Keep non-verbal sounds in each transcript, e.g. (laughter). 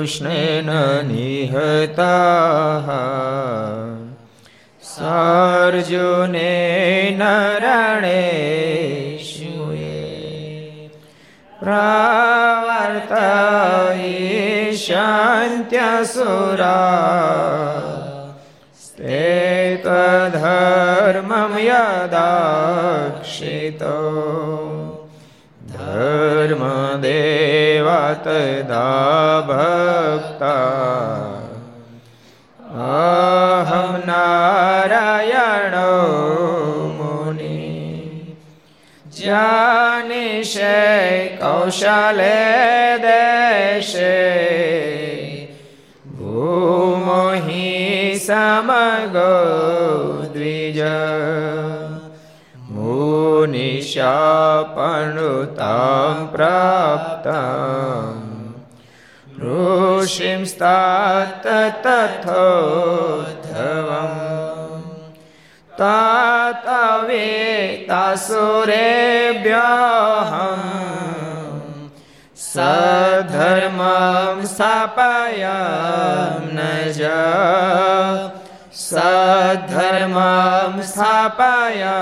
कृष्णेन निहताः सार्जुनेन रणेषुये प्रवर्तयिष्यन्त्यसुरा ते त्वधर्मं यदाक्षितो તદા ભક્તા અહમ નારાયણો મુનિ. જાનિષે કૌશલે દેશે. ભૂમોહિ સમગો દ્વિજ. द्विज मुनिशापनुतां प्राप्तम् ऋषिं स्तात तथोद्धवम् तातवेतासुरेभ्यहम् सधर्मं स्थापयं न ज સધર્મમ સ્થાપયા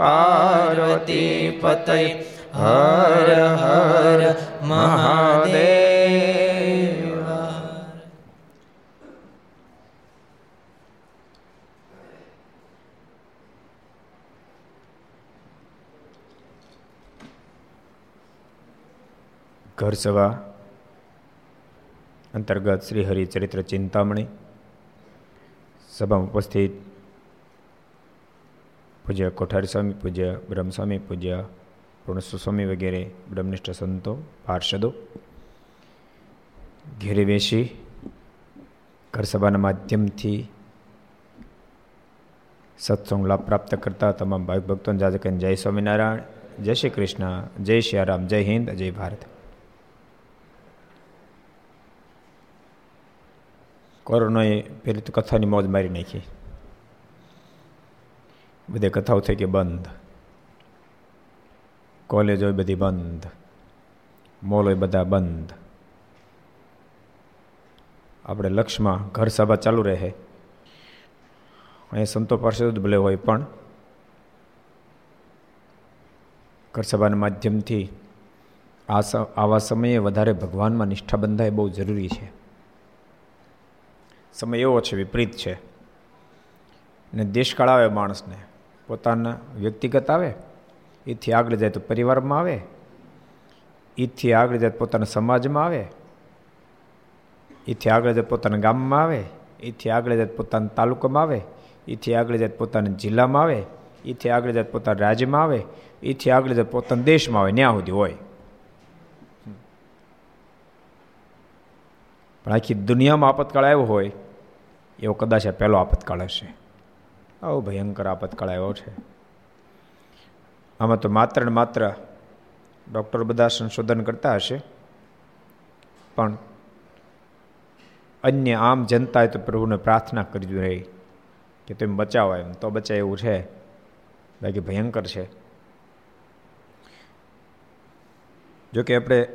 પાર્વતી પતય હર હર મહાદેવ. ઘર સભા અંતર્ગત શ્રી હરિચરિત્ર ચિંતામણી સભામાં ઉપસ્થિત પૂજ્ય કોઠારી સ્વામી પૂજ્ય બ્રહ્મસ્વામી પૂજ્ય પૂર્ણસ્વ સ્વામી વગેરે બ્રહ્મનિષ્ઠ સંતો પાર્ષદો ઘેરે બેસી ઘર સભાના માધ્યમથી સત્સંગ લાભ પ્રાપ્ત કરતા તમામ ભાઈ ભક્તોને જાજકન જય સ્વામિનારાયણ જય શ્રી કૃષ્ણ જય શ્રી રામ જય હિન્દ જય ભારત કોરોનાએ પેલી તો કથાની મોજ મારી નાખી બધે કથાઓ થઈ ગઈ બંધ. કોલેજો બધી બંધ. મોલો બધા બંધ. આપણે લક્ષમાં ઘર સભા ચાલુ રહે. અહીંયા સંતો પાર્ષદ ભલે હોય પણ ઘર સભાના માધ્યમથી આ આવા સમયે વધારે ભગવાનમાં નિષ્ઠા બંધાય બહુ જરૂરી છે. સમય એવો છે, વિપરીત છે. ને દેશકાળ આવે માણસને. પોતાના વ્યક્તિગત આવે, એથી આગળ જાય તો પરિવારમાં આવે, એથી આગળ જાય પોતાના સમાજમાં આવે, એથી આગળ જાય પોતાના ગામમાં આવે, એથી આગળ જાય પોતાના તાલુકામાં આવે, એથી આગળ જાય પોતાના જિલ્લામાં આવે, એથી આગળ જાય પોતાના રાજ્યમાં આવે, એથી આગળ જાય પોતાના દેશમાં આવે ત્યાં સુધી હોય. પણ આખી દુનિયામાં આપતકાળ આવ્યો હોય, એવો કદાચ આ પહેલો આપતકાળ હશે. આવો ભયંકર આપતકાળ આવ્યો છે. આમાં તો માત્ર ને માત્ર ડૉક્ટર બધા સંશોધન કરતા હશે. પણ અન્ય આમ જનતાએ તો પ્રભુને પ્રાર્થના કરવી જોઈએ કે તમે બચાવો એમ. તો બચાય એવું છે. બાકી ભયંકર છે. જોકે આપણે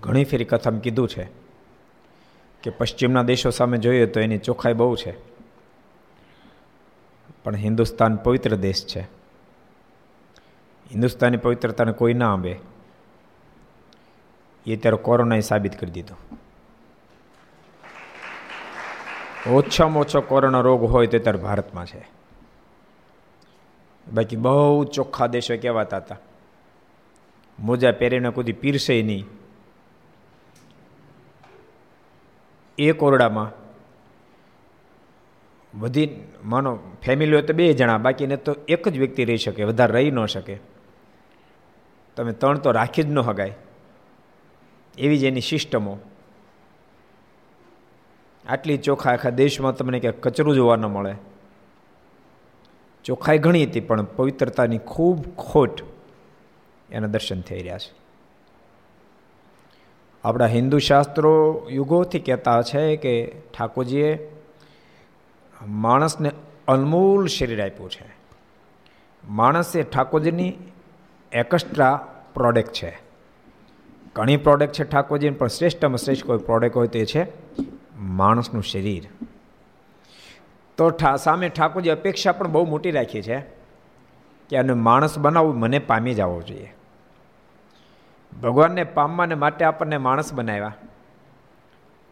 ઘણી ફેરી કથામાં કીધું છે કે પશ્ચિમના દેશો સામે જોઈએ તો એની ચોખ્ખાઈ બહુ છે. પણ હિન્દુસ્તાન પવિત્ર દેશ છે. હિન્દુસ્તાની પવિત્રતાને કોઈ ના આંબે. એ ત્યારે કોરોનાએ સાબિત કરી દીધું. ઓછામાં ઓછો કોરોના રોગ હોય તો ત્યારે ભારતમાં છે. બાકી બહુ ચોખ્ખા દેશો કહેવાતા હતા. મોજા પહેરીને કોઈ પીરસે નહીં. એ ઓરડામાં વધી, માનો ફેમિલી હોય તો બે જણા, બાકીને તો એક જ વ્યક્તિ રહી શકે, વધારે રહી ન શકે. તમે ત્રણ તો રાખી જ ન હગાય. એવી જ એની સિસ્ટમો. આટલી ચોખા આખા દેશમાં તમને ક્યાંક કચરું જોવા ન મળે. ચોખાઈ ઘણી હતી, પણ પવિત્રતાની ખૂબ ખોટ એના દર્શન થઈ રહ્યા છે. આપણા હિન્દુ શાસ્ત્રો યુગોથી કહેતા છે કે ઠાકોરજીએ માણસને અનમોલ શરીર આપ્યું છે. માણસ એ ઠાકોરજીની એક્સ્ટ્રા પ્રોડક્ટ છે. ઘણી પ્રોડક્ટ છે ઠાકોરજીની, પણ શ્રેષ્ઠમાં શ્રેષ્ઠ કોઈ પ્રોડક્ટ હોય તે છે માણસનું શરીર. તો સામે ઠાકોરજી અપેક્ષા પણ બહુ મોટી રાખી છે કે આને માણસ બનાવવું મને પામી જવો જોઈએ. ભગવાનને પામવાને માટે આપણને માણસ બનાવ્યા.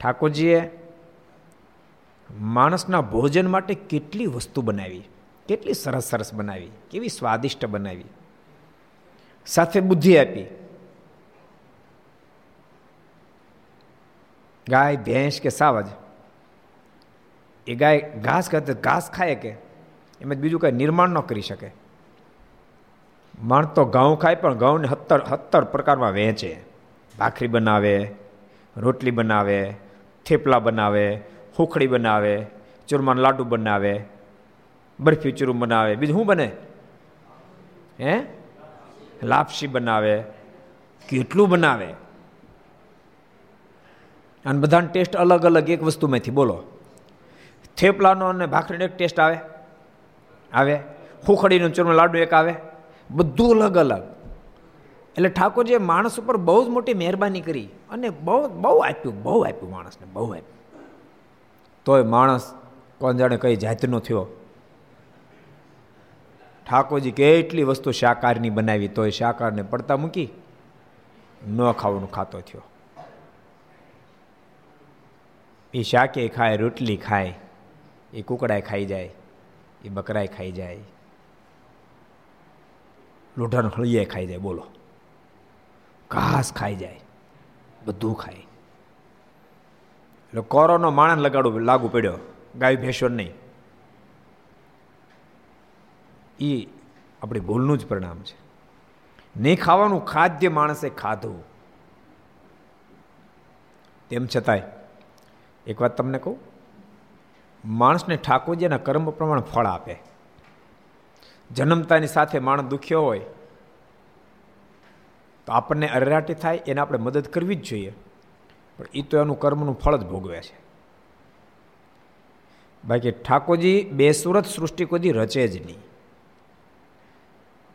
ઠાકોરજીએ માણસના ભોજન માટે કેટલી વસ્તુ બનાવી, કેટલી સરસ સરસ બનાવી, કેવી સ્વાદિષ્ટ બનાવી. સાથે બુદ્ધિ આપી. ગાય, ભેંસ કે સાવજ. એ ગાય ઘાસ ખાતે ઘાસ ખાય કે, એમ બીજું કાંઈ નિર્માણ ન કરી શકે. માણસ તો ઘઉં ખાય પણ ઘઉંને સત્તર સત્તર પ્રકારમાં વહેંચે ભાખરી બનાવે, રોટલી બનાવે, થેપલા બનાવે હુખડી બનાવે, ચૂરમાના લાડુ બનાવે, બરફી ચૂરું બનાવે. બીજું શું બને? હે? લાપસી બનાવે. કેટલું બનાવે? અને બધાનો ટેસ્ટ અલગ અલગ એક વસ્તુમાંથી. બોલો. થેપલાનો અને ભાખરીનો એક ટેસ્ટ આવે? આવે. હુખડીનો ચૂરમા લાડુ એક આવે? બધું અલગ અલગ. એટલે ઠાકોરજીએ માણસ ઉપર બહુ જ મોટી મહેરબાની કરી અને બહુ બહુ આપ્યું બહુ આપ્યું માણસને, બહુ આપ્યું. તોય માણસ કોણ જાણે કઈ જાતનો થયો. ઠાકોરજી કેટલી વસ્તુ શાકાહારની બનાવી, તોય શાકાહારને પડતા મૂકી. ન ખાવાનું ખાતો થયો. એ શાકે ખાય, રોટલી ખાય, એ કુકડાએ ખાઈ જાય, એ બકરાય ખાઈ જાય, લોઢાનું હળિયાએ ખાઈ જાય, બોલો. ઘાસ ખાઈ જાય, બધું ખાય. એટલે કોરોનો માણસ લગાડવું લાગુ પડ્યો, ગાય ભેંસો નહીં. એ આપણી ભૂલનું જ પરિણામ છે. નહીં ખાવાનું ખાદ્ય માણસે ખાધું. તેમ છતાંય, એક વાત તમને કહું, માણસને ઠાકોરજીના કર્મ પ્રમાણે ફળ આપે. જન્મતાની સાથે માણસ દુખ્યો હોય, તો આપણને અરેરાટી થાય, એને આપણે મદદ કરવી જ જોઈએ. પણ એ તો એનું કર્મનું ફળ જ ભોગવે છે. બાકી ઠાકોરજી બે સુરત સૃષ્ટિ કોઈ રચે જ નહીં.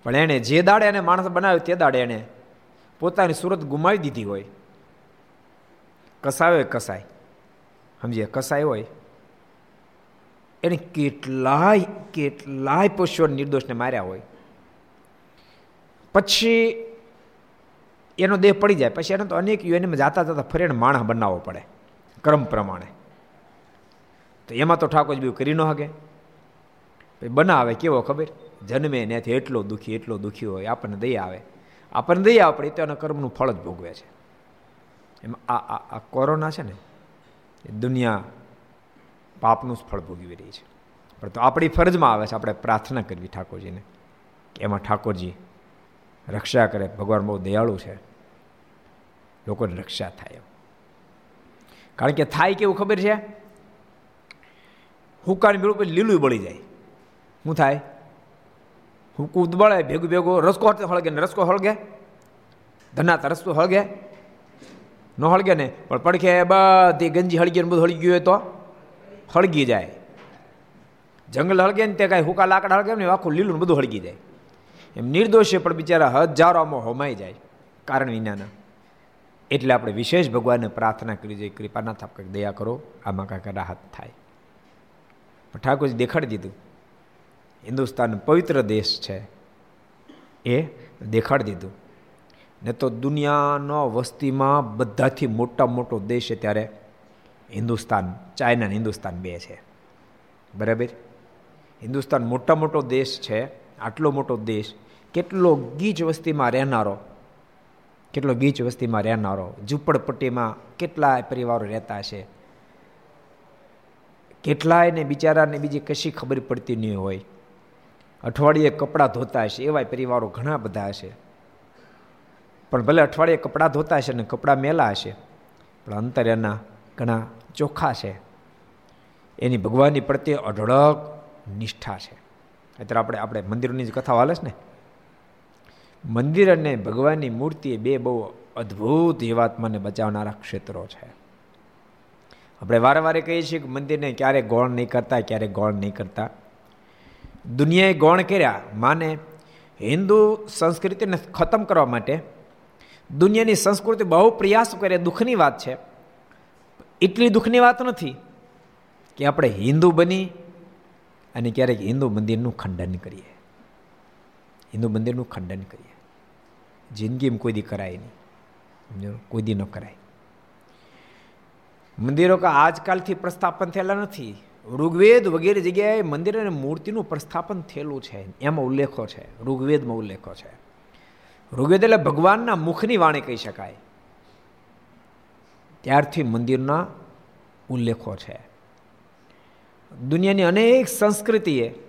પણ એણે જે દાડે એને માણસ બનાવ્યો તે દાડે એણે પોતાની સુરત ગુમાવી દીધી હોય. કસાયો કસાય. સમજીએ કસાય હોય. એને કેટલાય કેટલાય પશુઓ નિર્દોષને માર્યા હોય. પછી એનો દેહ પડી જાય. પછી એને તો અનેક યુએનમાં જાતા જતા ફરી એને માણસ બનાવવો પડે. ક્રમ પ્રમાણે. તો એમાં તો ઠાકોર બીજું કરી ન હગે બનાવે કેવો ખબર? જન્મે ત્યાંથી એટલો દુઃખી એટલો દુઃખી હોય, આપણને દયા આવે. આપણને દયા આપણે તો એના કર્મનું ફળ જ ભોગવે છે. એમ આ આ કોરોના છે ને, એ દુનિયા પાપનું જ ફળ ભોગવી રહી છે. પણ તો આપણી ફરજમાં આવે છે, આપણે પ્રાર્થના કરવી ઠાકોરજીને, કે એમાં ઠાકોરજી રક્ષા કરે. ભગવાન બહુ દયાળુ છે. લોકોને રક્ષા થાય કારણ કે થાય કેવું ખબર છે? હુકાની પછી લીલું બળી જાય. શું થાય? હુકું બળે ભેગું ભેગું, રસકો હળગે ને રસકો હળગે. ધનાતા રસ્તો હળગે. ન હળગે ને, પણ પડખે બધી ગંજી હળગી બધું હળગી ગયું હોય તો હળગી જાય. જંગલ હળગે ને તે કાંઈ હુકા લાકડા હળગે ને આખું લીલું બધું હળગી જાય. એમ નિર્દોષે પણ બિચારા હજારોમાં હોમાઈ જાય, કારણ વિનાના. એટલે આપણે વિશેષ ભગવાનને પ્રાર્થના કરી જોઈએ કૃપાનાથ, આપ કંઈક દયા કરો, આમાં કાંઈક રાહત થાય. પણ ઠાકોરજી દેખાડી દીધું. હિન્દુસ્તાન પવિત્ર દેશ છે. એ દેખાડી દીધું. ને તો દુનિયાનો વસ્તીમાં બધાથી મોટા મોટો દેશ છે ત્યારે હિન્દુસ્તાન, ચાઇના હિન્દુસ્તાન બે છે. બરાબર? હિન્દુસ્તાન મોટા મોટો દેશ છે, આટલો મોટો દેશ કેટલો ગીચ વસ્તીમાં રહેનારો, કેટલો ગીચ વસ્તીમાં રહેનારો, ઝૂંપડપટ્ટીમાં કેટલાય પરિવારો રહેતા છે કેટલાય ને બિચારાને બીજી કશી ખબર પડતી નહીં હોય. અઠવાડિયે કપડાં ધોતા હશે એવા પરિવારો ઘણા બધા હશે. પણ ભલે અઠવાડિયે કપડાં ધોતા હશે ને કપડાં મેલા હશે, પણ અંતર એના ઘણા ચોખ્ખા છે. એની ભગવાનની પ્રત્યે અઢળક નિષ્ઠા છે. અત્યારે આપણે આપણે મંદિરોની જ કથા હાલે છે ને? મંદિર અને ભગવાનની મૂર્તિ એ બે બહુ અદ્ભુત જીવાત્માને બચાવનારા ક્ષેત્રો છે. આપણે વારે વારે કહીએ છીએ કે મંદિરને ક્યારે ગૌણ નહીં કરતા ક્યારેક ગૌણ નહીં કરતા. દુનિયાએ ગૌણ કર્યા, માને હિન્દુ સંસ્કૃતિને ખતમ કરવા માટે દુનિયાની સંસ્કૃતિ બહુ પ્રયાસ કરે, દુઃખની વાત છે. એટલી દુઃખની વાત નથી કે આપણે હિન્દુ બની અને ક્યારેક હિન્દુ મંદિરનું ખંડન કરીએ. હિન્દુ મંદિરનું ખંડન કરીએ. જિંદગીમાં કોઈ દી કરાય નહીં. કોઈ દી ન કરાય. મંદિરો કા આજકાલથી પ્રસ્થાપન થયેલા નથી. ઋગ્વેદ વગેરે જગ્યાએ મંદિર અને મૂર્તિનું પ્રસ્થાપન થયેલું છે. એમાં ઉલ્લેખો છે. ઋગ્વેદમાં ઉલ્લેખો છે. ઋગ્વેદ એટલે ભગવાનના મુખની વાણી કહી શકાય. ત્યારથી મંદિરના ઉલ્લેખો છે. દુનિયાની અનેક સંસ્કૃતિએ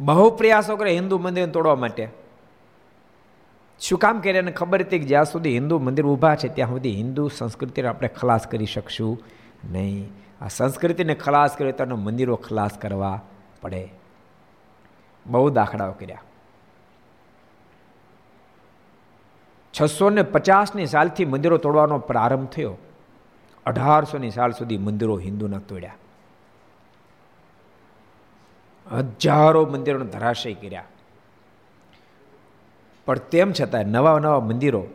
બહુ પ્રયાસો કરે હિન્દુ મંદિરને તોડવા માટે. શું કામ કરે અને ખબર હતી કે જ્યાં સુધી હિન્દુ મંદિર ઊભા છે, ત્યાં સુધી હિન્દુ સંસ્કૃતિને આપણે ખલાસ કરી શકશું નહીં. આ સંસ્કૃતિને ખલાસ કરીએ તો મંદિરો ખલાસ કરવા પડે. બહુ દાખલાઓ કર્યા. છસો ને પચાસની સાલથી મંદિરો તોડવાનો પ્રારંભ થયો. અઢારસોની સાલ સુધી મંદિરો હિન્દુના તોડ્યા. હજારો મંદિરોને ધરાશય કર્યા. પણ તેમ છતાં નવા નવા મંદિરો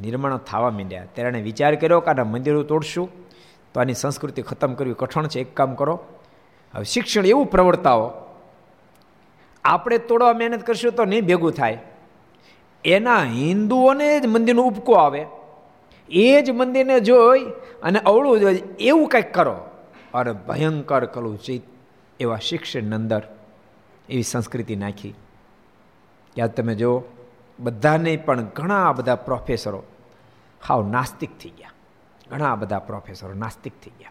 નિર્માણ થવા માંડ્યા. ત્યારે એણે વિચાર કર્યો કે આના મંદિરો તોડશું, તો આની સંસ્કૃતિ ખતમ કરવી કઠણ છે. એક કામ કરો. હવે શિક્ષણ એવું પ્રવર્તાવો, આપણે તોડવા મહેનત કરશું તો નહીં ભેગું થાય. એના હિન્દુઓને જ મંદિરનો ઉપકો આવે. એ જ મંદિરને જોઈ અને અવળું જોઈ એવું કંઈક કરો. અરે ભયંકર કલુચિત એવા શિક્ષણ અંદર એવી સંસ્કૃતિ નાખી. ત્યાં તમે જો બધાને પણ ઘણા બધા પ્રોફેસરો હાવ નાસ્તિક થઈ ગયા. ઘણા બધા પ્રોફેસરો નાસ્તિક થઈ ગયા.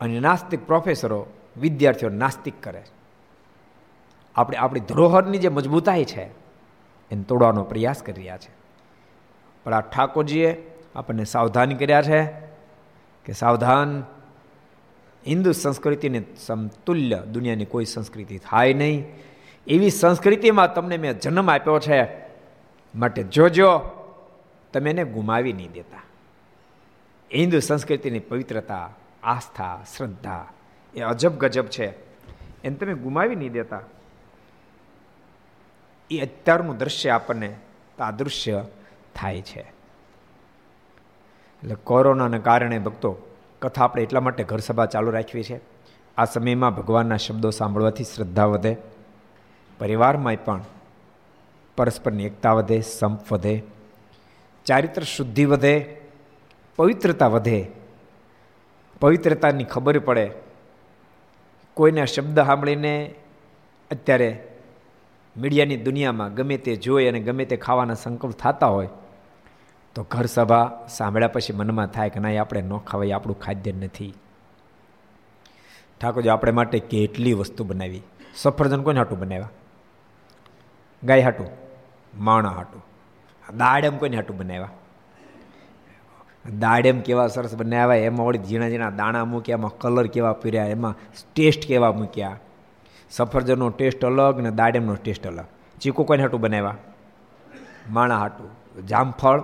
અને નાસ્તિક પ્રોફેસરો વિદ્યાર્થીઓ નાસ્તિક કરે આપણે, આપણી ધરોહરની જે મજબૂતાઈ છે, એને તોડવાનો પ્રયાસ કરી રહ્યા છે. પણ આ ઠાકોરજીએ આપણને સાવધાન કર્યા છે કે સાવધાન હિન્દુ સંસ્કૃતિને સમતુલ્ય દુનિયાની કોઈ સંસ્કૃતિ થાય નહીં. એવી સંસ્કૃતિમાં તમને મેં જન્મ આપ્યો છે, માટે જોજો, તમે એને ગુમાવી નહીં દેતા. હિન્દુ સંસ્કૃતિની પવિત્રતા, આસ્થા, શ્રદ્ધા એ અજબ ગજબ છે. એને તમે ગુમાવી નહીં દેતા. એ અત્યારનું દ્રશ્ય આપણને તાદૃશ્ય થાય છે. એટલે કોરોનાના કારણે ભક્તો કથા આપણે એટલા માટે ઘર સભા ચાલુ રાખવી છે. આ સમયમાં ભગવાનના શબ્દો સાંભળવાથી શ્રદ્ધા વધે. પરિવારમાં પણ પરસ્પરની એકતા વધે, સંપ વધે, ચારિત્ર શુદ્ધિ વધે, પવિત્રતા વધે. પવિત્રતાની ખબર પડે. કોઈના શબ્દ સાંભળીને અત્યારે મીડિયાની દુનિયામાં ગમે તે જોઈ અને ગમે તે ખાવાના સંકલ્પ થતા હોય, તો ઘર સભા સાંભળ્યા પછી મનમાં થાય કે ના આપણે ન ખવાય, આપણું ખાદ્ય નથી. ઠાકોરજી, આપણે માટે કેટલી વસ્તુ બનાવી? સફરજન કોને હાટું બનાવ્યા? ગાય હાટું, માણા હાટું. દાડેમ કોઈને હાટું બનાવ્યા? દાડેમ કેવા સરસ બનાવ્યા, એમાં વળી ઝીણા ઝીણા દાણા મૂક્યા, એમાં કલર કેવા પીર્યા એમાં ટેસ્ટ કેવા મૂક્યા. સફરજનનો ટેસ્ટ અલગ ને દાડેમનો ટેસ્ટ અલગ. ચીકુ કોઈને હાટું બનાવ્યા? માણા હાટું. જામફળ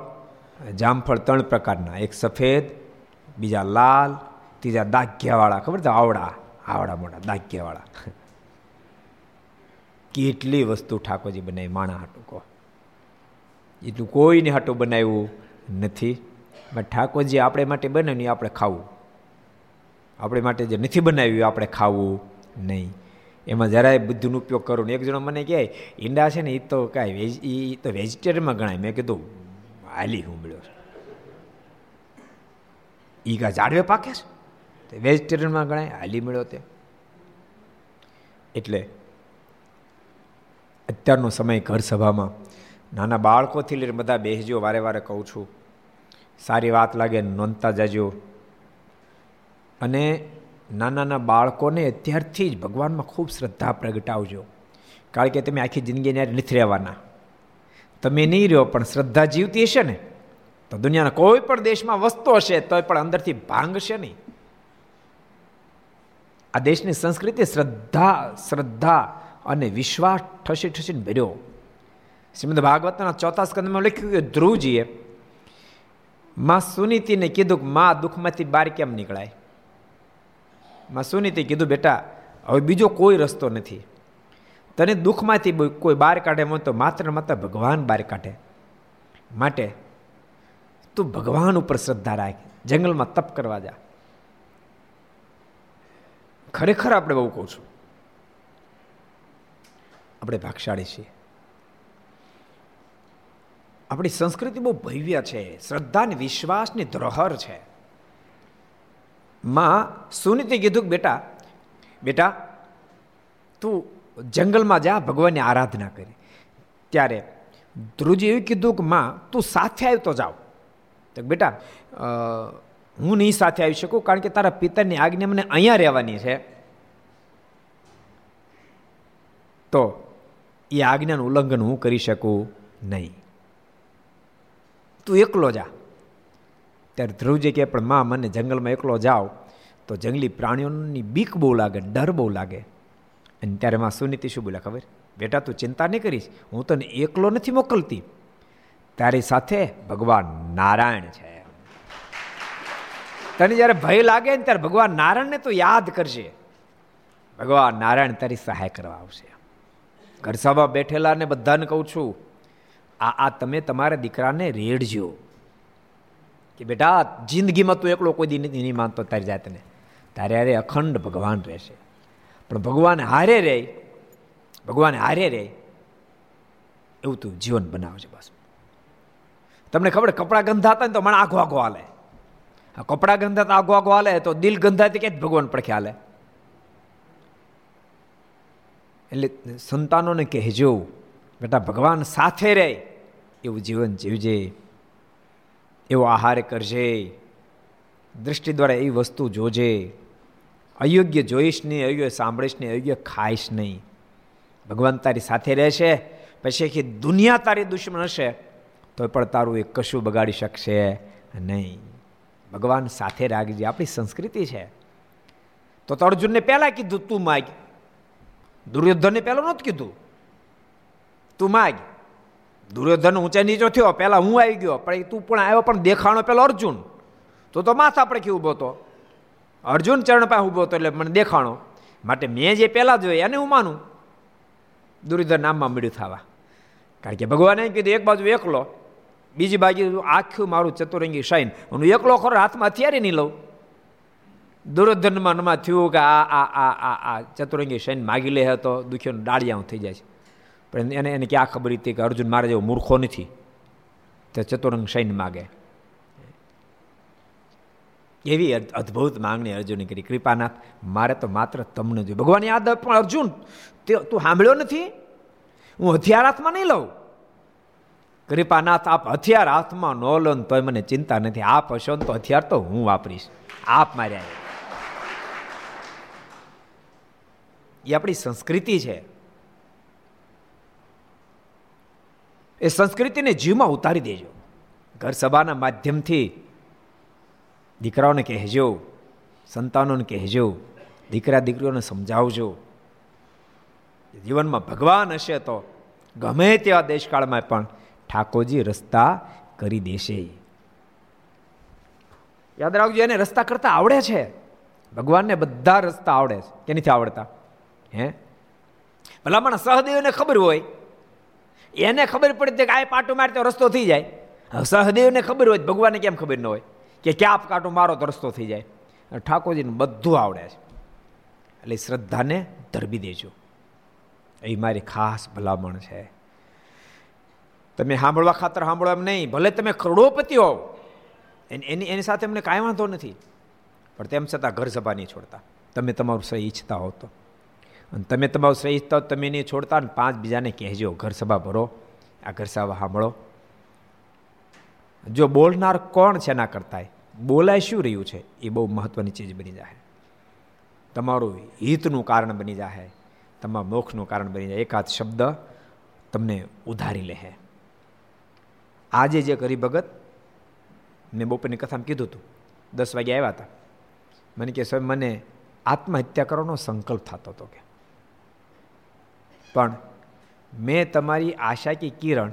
જામફળ ત્રણ પ્રકારના. એક સફેદ, બીજા લાલ, ત્રીજા દાગ્યાવાળા. ખબર છે? આવડા. આવડા મોટા દાગ્યાવાળા. કેટલી વસ્તુ ઠાકોરજી બનાવી, માણા હાટું કહો. એટલું કોઈને હાટું બનાવ્યું નથી. પણ ઠાકોરજી આપણે માટે બનાવ્યું, આપણે ખાવું. આપણે માટે જે નથી બનાવ્યું, આપણે ખાવું નહીં. એમાં જરાય બુદ્ધિનો ઉપયોગ કરું ને એક જણો મને કહે, ઈંડા છે ને એ તો કાંઈ એ તો વેજીટેરિયનમાં ગણાય. મેં કીધું, હાલી હું મળ્યો એ કાંઈ ઝાડવે પાકે છે? વેજીટેરિયનમાં ગણાય, હાલી મળ્યો તે. એટલે અત્યારનો સમય ઘર સભામાં. નાના બાળકોથી લઈને બધા બેસજો, વારે વારે કહું છું. સારી વાત લાગે, નોંધતા જજો. અને નાના નાના બાળકોને અત્યારથી જ ભગવાનમાં ખૂબ શ્રદ્ધા પ્રગટાવજો. કારણ કે તમે આખી જિંદગીને નથી રહેવાના. તમે નહીં રહ્યો, પણ શ્રદ્ધા જીવતી હશે ને? તો દુનિયાના કોઈ પણ દેશમાં વસ્તુ હશે તો પણ અંદરથી ભાંગશે નહીં. આ દેશની સંસ્કૃતિ શ્રદ્ધા શ્રદ્ધા અને વિશ્વાસ ઠસી ઠસીને ભર્યો. શ્રીમદ ભાગવતના ચોથા સ્કંદમાં લખ્યું કે ધ્રુવજીએ, માં સુનીતિને કીધું કે માં દુઃખમાંથી બહાર કેમ નીકળાય? માં સુનીતિ કીધું, બેટા, હવે બીજો કોઈ રસ્તો નથી. તને દુઃખમાંથી કોઈ બહાર કાઢે તો માત્ર માત્ર ભગવાન બહાર કાઢે. માટે તું ભગવાન ઉપર શ્રદ્ધા રાખ. જંગલમાં તપ કરવા જા. ખરેખર આપણે બહુ કહું છું. આપણે ભાગશાળી છીએ. આપણી સંસ્કૃતિ બહુ ભવ્ય છે, શ્રદ્ધા અને વિશ્વાસની ધરોહર છે. માં સુનીતે કીધું કે, બેટા બેટા, તું જંગલમાં જા, ભગવાનની આરાધના કરી. ત્યારે ધ્રુજી એવું કીધું કે, માં, તું સાથે આવ્યો તો જાઓ તો બેટા હું નહીં સાથે આવી શકું કારણ કે તારા પિતાની આજ્ઞા મને અહીંયા રહેવાની છે. તો એ આજ્ઞાનું ઉલ્લંઘન હું કરી શકું નહીં. તું એકલો જા. ત્યારે ધ્રુવજી કે પણ માં, મને જંગલમાં એકલો જાઓ. તો જંગલી પ્રાણીઓની બીક બહુ લાગે, ડર બહુ લાગે. અને ત્યારે માં સુનીતિ શું બોલ્યા ખબર? બેટા, તું ચિંતા નહીં કરીશ. હું તને એકલો નથી મોકલતી. તારી સાથે ભગવાન નારાયણ છે. તને જ્યારે ભય લાગે ને ત્યારે ભગવાન નારાયણને તો યાદ કરશે ભગવાન નારાયણ તારી સહાય કરવા આવશે. ઘર સભા બેઠેલા ને બધાને કહું છું, આ આ તમે તમારા દીકરાને રેડજો. કે બેટા, જિંદગીમાં તું એકલો કોઈ દી નહીં માનતો, તારી જાતને. તારે હારે અખંડ ભગવાન રહેશે. પણ ભગવાન હારે રહે, ભગવાન હારે રહે, એવું તું જીવન બનાવજે બસ. તમને ખબર કપડાં ગંધાતા ને તો મને આઘો આઘો હાલે. કપડાં ગંધાતા આઘો આઘો હાલે, તો દિલ ગંધાતી કે ભગવાન પડખે હાલે? એટલે સંતાનોને કહેજો, બેટા, ભગવાન સાથે રહે, એવું જીવન જીવજે, એવો આહાર કરજે દૃષ્ટિ દ્વારા એવી વસ્તુ જોજે. અયોગ્ય જોઈશ નહીં, અયોગ્ય સાંભળીશ નહીં, અયોગ્ય ખાઈશ નહીં. ભગવાન તારી સાથે રહેશે પછી કે દુનિયા તારી દુશ્મન હશે તો પણ તારું એ કશું બગાડી શકશે નહીં. ભગવાન સાથે રાખજે આપણી સંસ્કૃતિ છે. તો અર્જુનને પહેલાં કીધું, તું માગ. દુર્યોધનને પહેલાં નહોતું કીધું. તું માગ. દુર્યોધન ઊંચા નીચો થયો. પહેલાં હું આવી ગયો, પણ તું પણ આવ્યો, પણ દેખાણો પેલો અર્જુન. તો તો માથા આપણે ઊભો હતો? અર્જુન ચરણ પાસે ઊભો હતો એટલે મને દેખાણો. માટે મેં જે પહેલાં જોયું, એને હું માનું. દુર્યોધન નામમાં મળ્યું થવા. કારણ કે ભગવાને કીધું, એક બાજુ એકલો, બીજી બાજુ આખું મારું ચતુરંગી શાઈન હું એકલો ખરો, હાથમાં અત્યારે નહીં લઉં. દુર્યોધનમાં મનમાં થયું કે આ આ આ આ આ ચતુરંગી સૈન માગી લે તો દુખ્યોનો ડાળિયા થઈ જાય છે. પણ એને એને ક્યાં ખબર હતી કે અર્જુન મારે જેવો મૂર્ખો નથી? તે ચતુરંગ સૈન માગે. એવી અદ્ભુત માંગણી અર્જુને કરી. કૃપાનાથ, મારે તો માત્ર તમને જોયું ભગવાન યાદ પણ અર્જુન, તે તું સાંભળ્યો નથી? હું હથિયાર હાથમાં નહીં લઉં? કૃપાનાથ, આપ હથિયાર હાથમાં ન લો તોય મને ચિંતા નથી. આપ હશો તો હથિયાર તો હું વાપરીશ. આપ માર્યા એ આપણી સંસ્કૃતિ છે. એ સંસ્કૃતિને જીવમાં ઉતારી દેજો. ઘર સભાના માધ્યમથી દીકરાઓને કહેજો, સંતાનોને કહેજો, દીકરા દીકરીઓને સમજાવજો. જીવનમાં ભગવાન હશે તો ગમે તેવા દેશકાળમાં પણ ઠાકોરજી રસ્તા કરી દેશે. યાદ રાખજો, એને રસ્તા કરતા આવડે છે. ભગવાનને બધા રસ્તા આવડે છે. કે નથી આવડતા? હે? ભલામણ સહદેવને ખબર હોય. એને ખબર પડતી કે આ પાટું મારે તો રસ્તો થઈ જાય. સહદેવને ખબર હોય ભગવાનને કેમ ખબર ન હોય? કે ક્યાં કાંટો મારો તો રસ્તો થઈ જાય. ઠાકોરજીને બધું આવડે છે. એટલે શ્રદ્ધાને ધરબી દેજો. એ મારી ખાસ ભલામણ છે. તમે સાંભળવા ખાતર સાંભળો એમ નહીં, ભલે તમે કરોડોપતિ હોવ. એની એની સાથે અમને કાંઈ વાંધો નથી. પણ તેમ છતાં ઘર સભા નહીં છોડતા. તમે તમારું સહી ઈચ્છતા હો તો. અને તમે તમારું શ્રેષ્ઠ તમે નહીં છોડતા ને પાંચ બીજાને કહેજો, ઘર સભા ભરો, આ ઘર સભા સાંભળો જો બોલનાર કોણ છે એના કરતાંય? બોલાય શું રહ્યું છે? એ બહુ મહત્વની ચીજ બની જાય. તમારું હિતનું કારણ બની જાય, તમારા મોક્ષનું કારણ બની જાય. એકાદ શબ્દ તમને ઉધારી લે. આજે જે કરી ભગત, મેં બપોરની કથામાં કીધું હતું. દસ વાગે આવ્યા હતા. મને કે સાહેબ, મને આત્મહત્યા કરવાનો સંકલ્પ થતો હતો કે. પણ મેં તમારી આશા કે કિરણ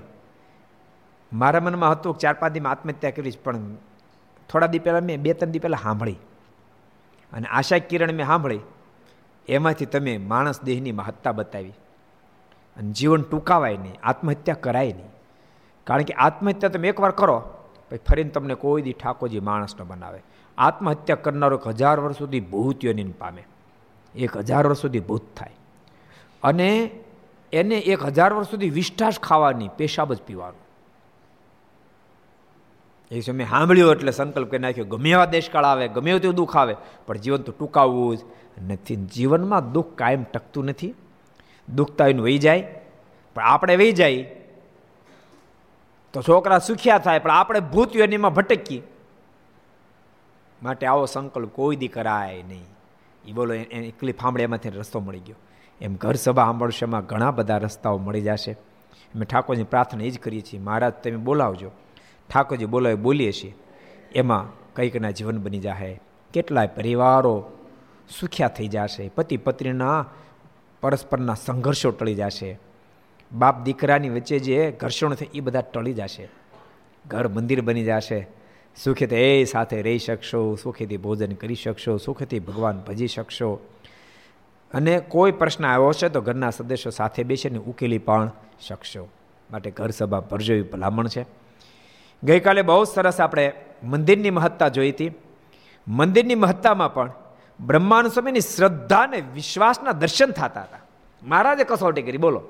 મારા મનમાં હતું ચાર પાંચ દીમાં આત્મહત્યા કરીશ પણ થોડા દી પહેલાં મેં બે ત્રણ દી પહેલાં સાંભળી. અને આશા કિરણ મેં સાંભળી, એમાંથી તમે માણસ દેહની મહત્તા બતાવી. અને જીવન ટૂંકાવાય નહીં, આત્મહત્યા કરાય નહીં. કારણ કે આત્મહત્યા તમે એકવાર કરો, પછી ફરીને તમને કોઈ દી ઠાકોરજી માણસ ન બનાવે. આત્મહત્યા કરનારો એક હજાર વર્ષ સુધી ભૂત યોનિન પામે. એક હજાર વર્ષ સુધી ભૂત થાય. અને એને એક હજાર વર્ષ સુધી વિષ્ઠાસ ખાવાની, પેશાબ જ પીવાનું. એ સમય સાંભળ્યો એટલે સંકલ્પ કરી નાખ્યો. ગમે એવા દેશકાળ આવે, ગમે તેવું દુઃખ આવે, પણ જીવન તો ટૂંકાવવું જ. નથી જીવનમાં દુઃખ કાયમ ટકતું નથી. દુઃખતા એનું વહી જાય, પણ આપણે વહી જાય. તો છોકરા સુખ્યા થાય, પણ આપણે ભૂત એમાં ભટકીએ. માટે આવો સંકલ્પ કોઈ દી કરાય નહીં. એ બોલો એકલી સાંભળે એમાંથી રસ્તો મળી ગયો. એમ ઘર સભા સાંભળશેમાં ઘણા બધા રસ્તાઓ મળી જશે. અમે ઠાકોરની પ્રાર્થના એ જ કરીએ છીએ. મહારાજ, તમે બોલાવજો. ઠાકોરજી બોલાવે, બોલીએ છીએ. એમાં કંઈકના જીવન બની જાય કેટલાય પરિવારો સુખ્યા થઈ જશે. પતિ પત્નીના પરસ્પરના સંઘર્ષો ટળી જશે. બાપ દીકરાની વચ્ચે જે ઘર્ષણો થાય, એ બધા ટળી જશે. ઘર મંદિર બની જશે. સુખેથી એ સાથે રહી શકશો, સુખેથી ભોજન કરી શકશો, સુખેથી ભગવાન ભજી શકશો. અને કોઈ પ્રશ્ન આવ્યો છે તો ઘરના સદસ્યો સાથે બેસીને ઉકેલી પણ શકશો. માટે ઘર સભા ભરજો એવી ભલામણ છે. ગઈકાલે બહુ સરસ આપણે મંદિરની મહત્તા જોઈ હતી. મંદિરની મહત્તામાં પણ બ્રહ્માનુ સ્વામીની શ્રદ્ધા અને વિશ્વાસના દર્શન થતા હતા. મહારાજે કસોટી કરી, બોલો.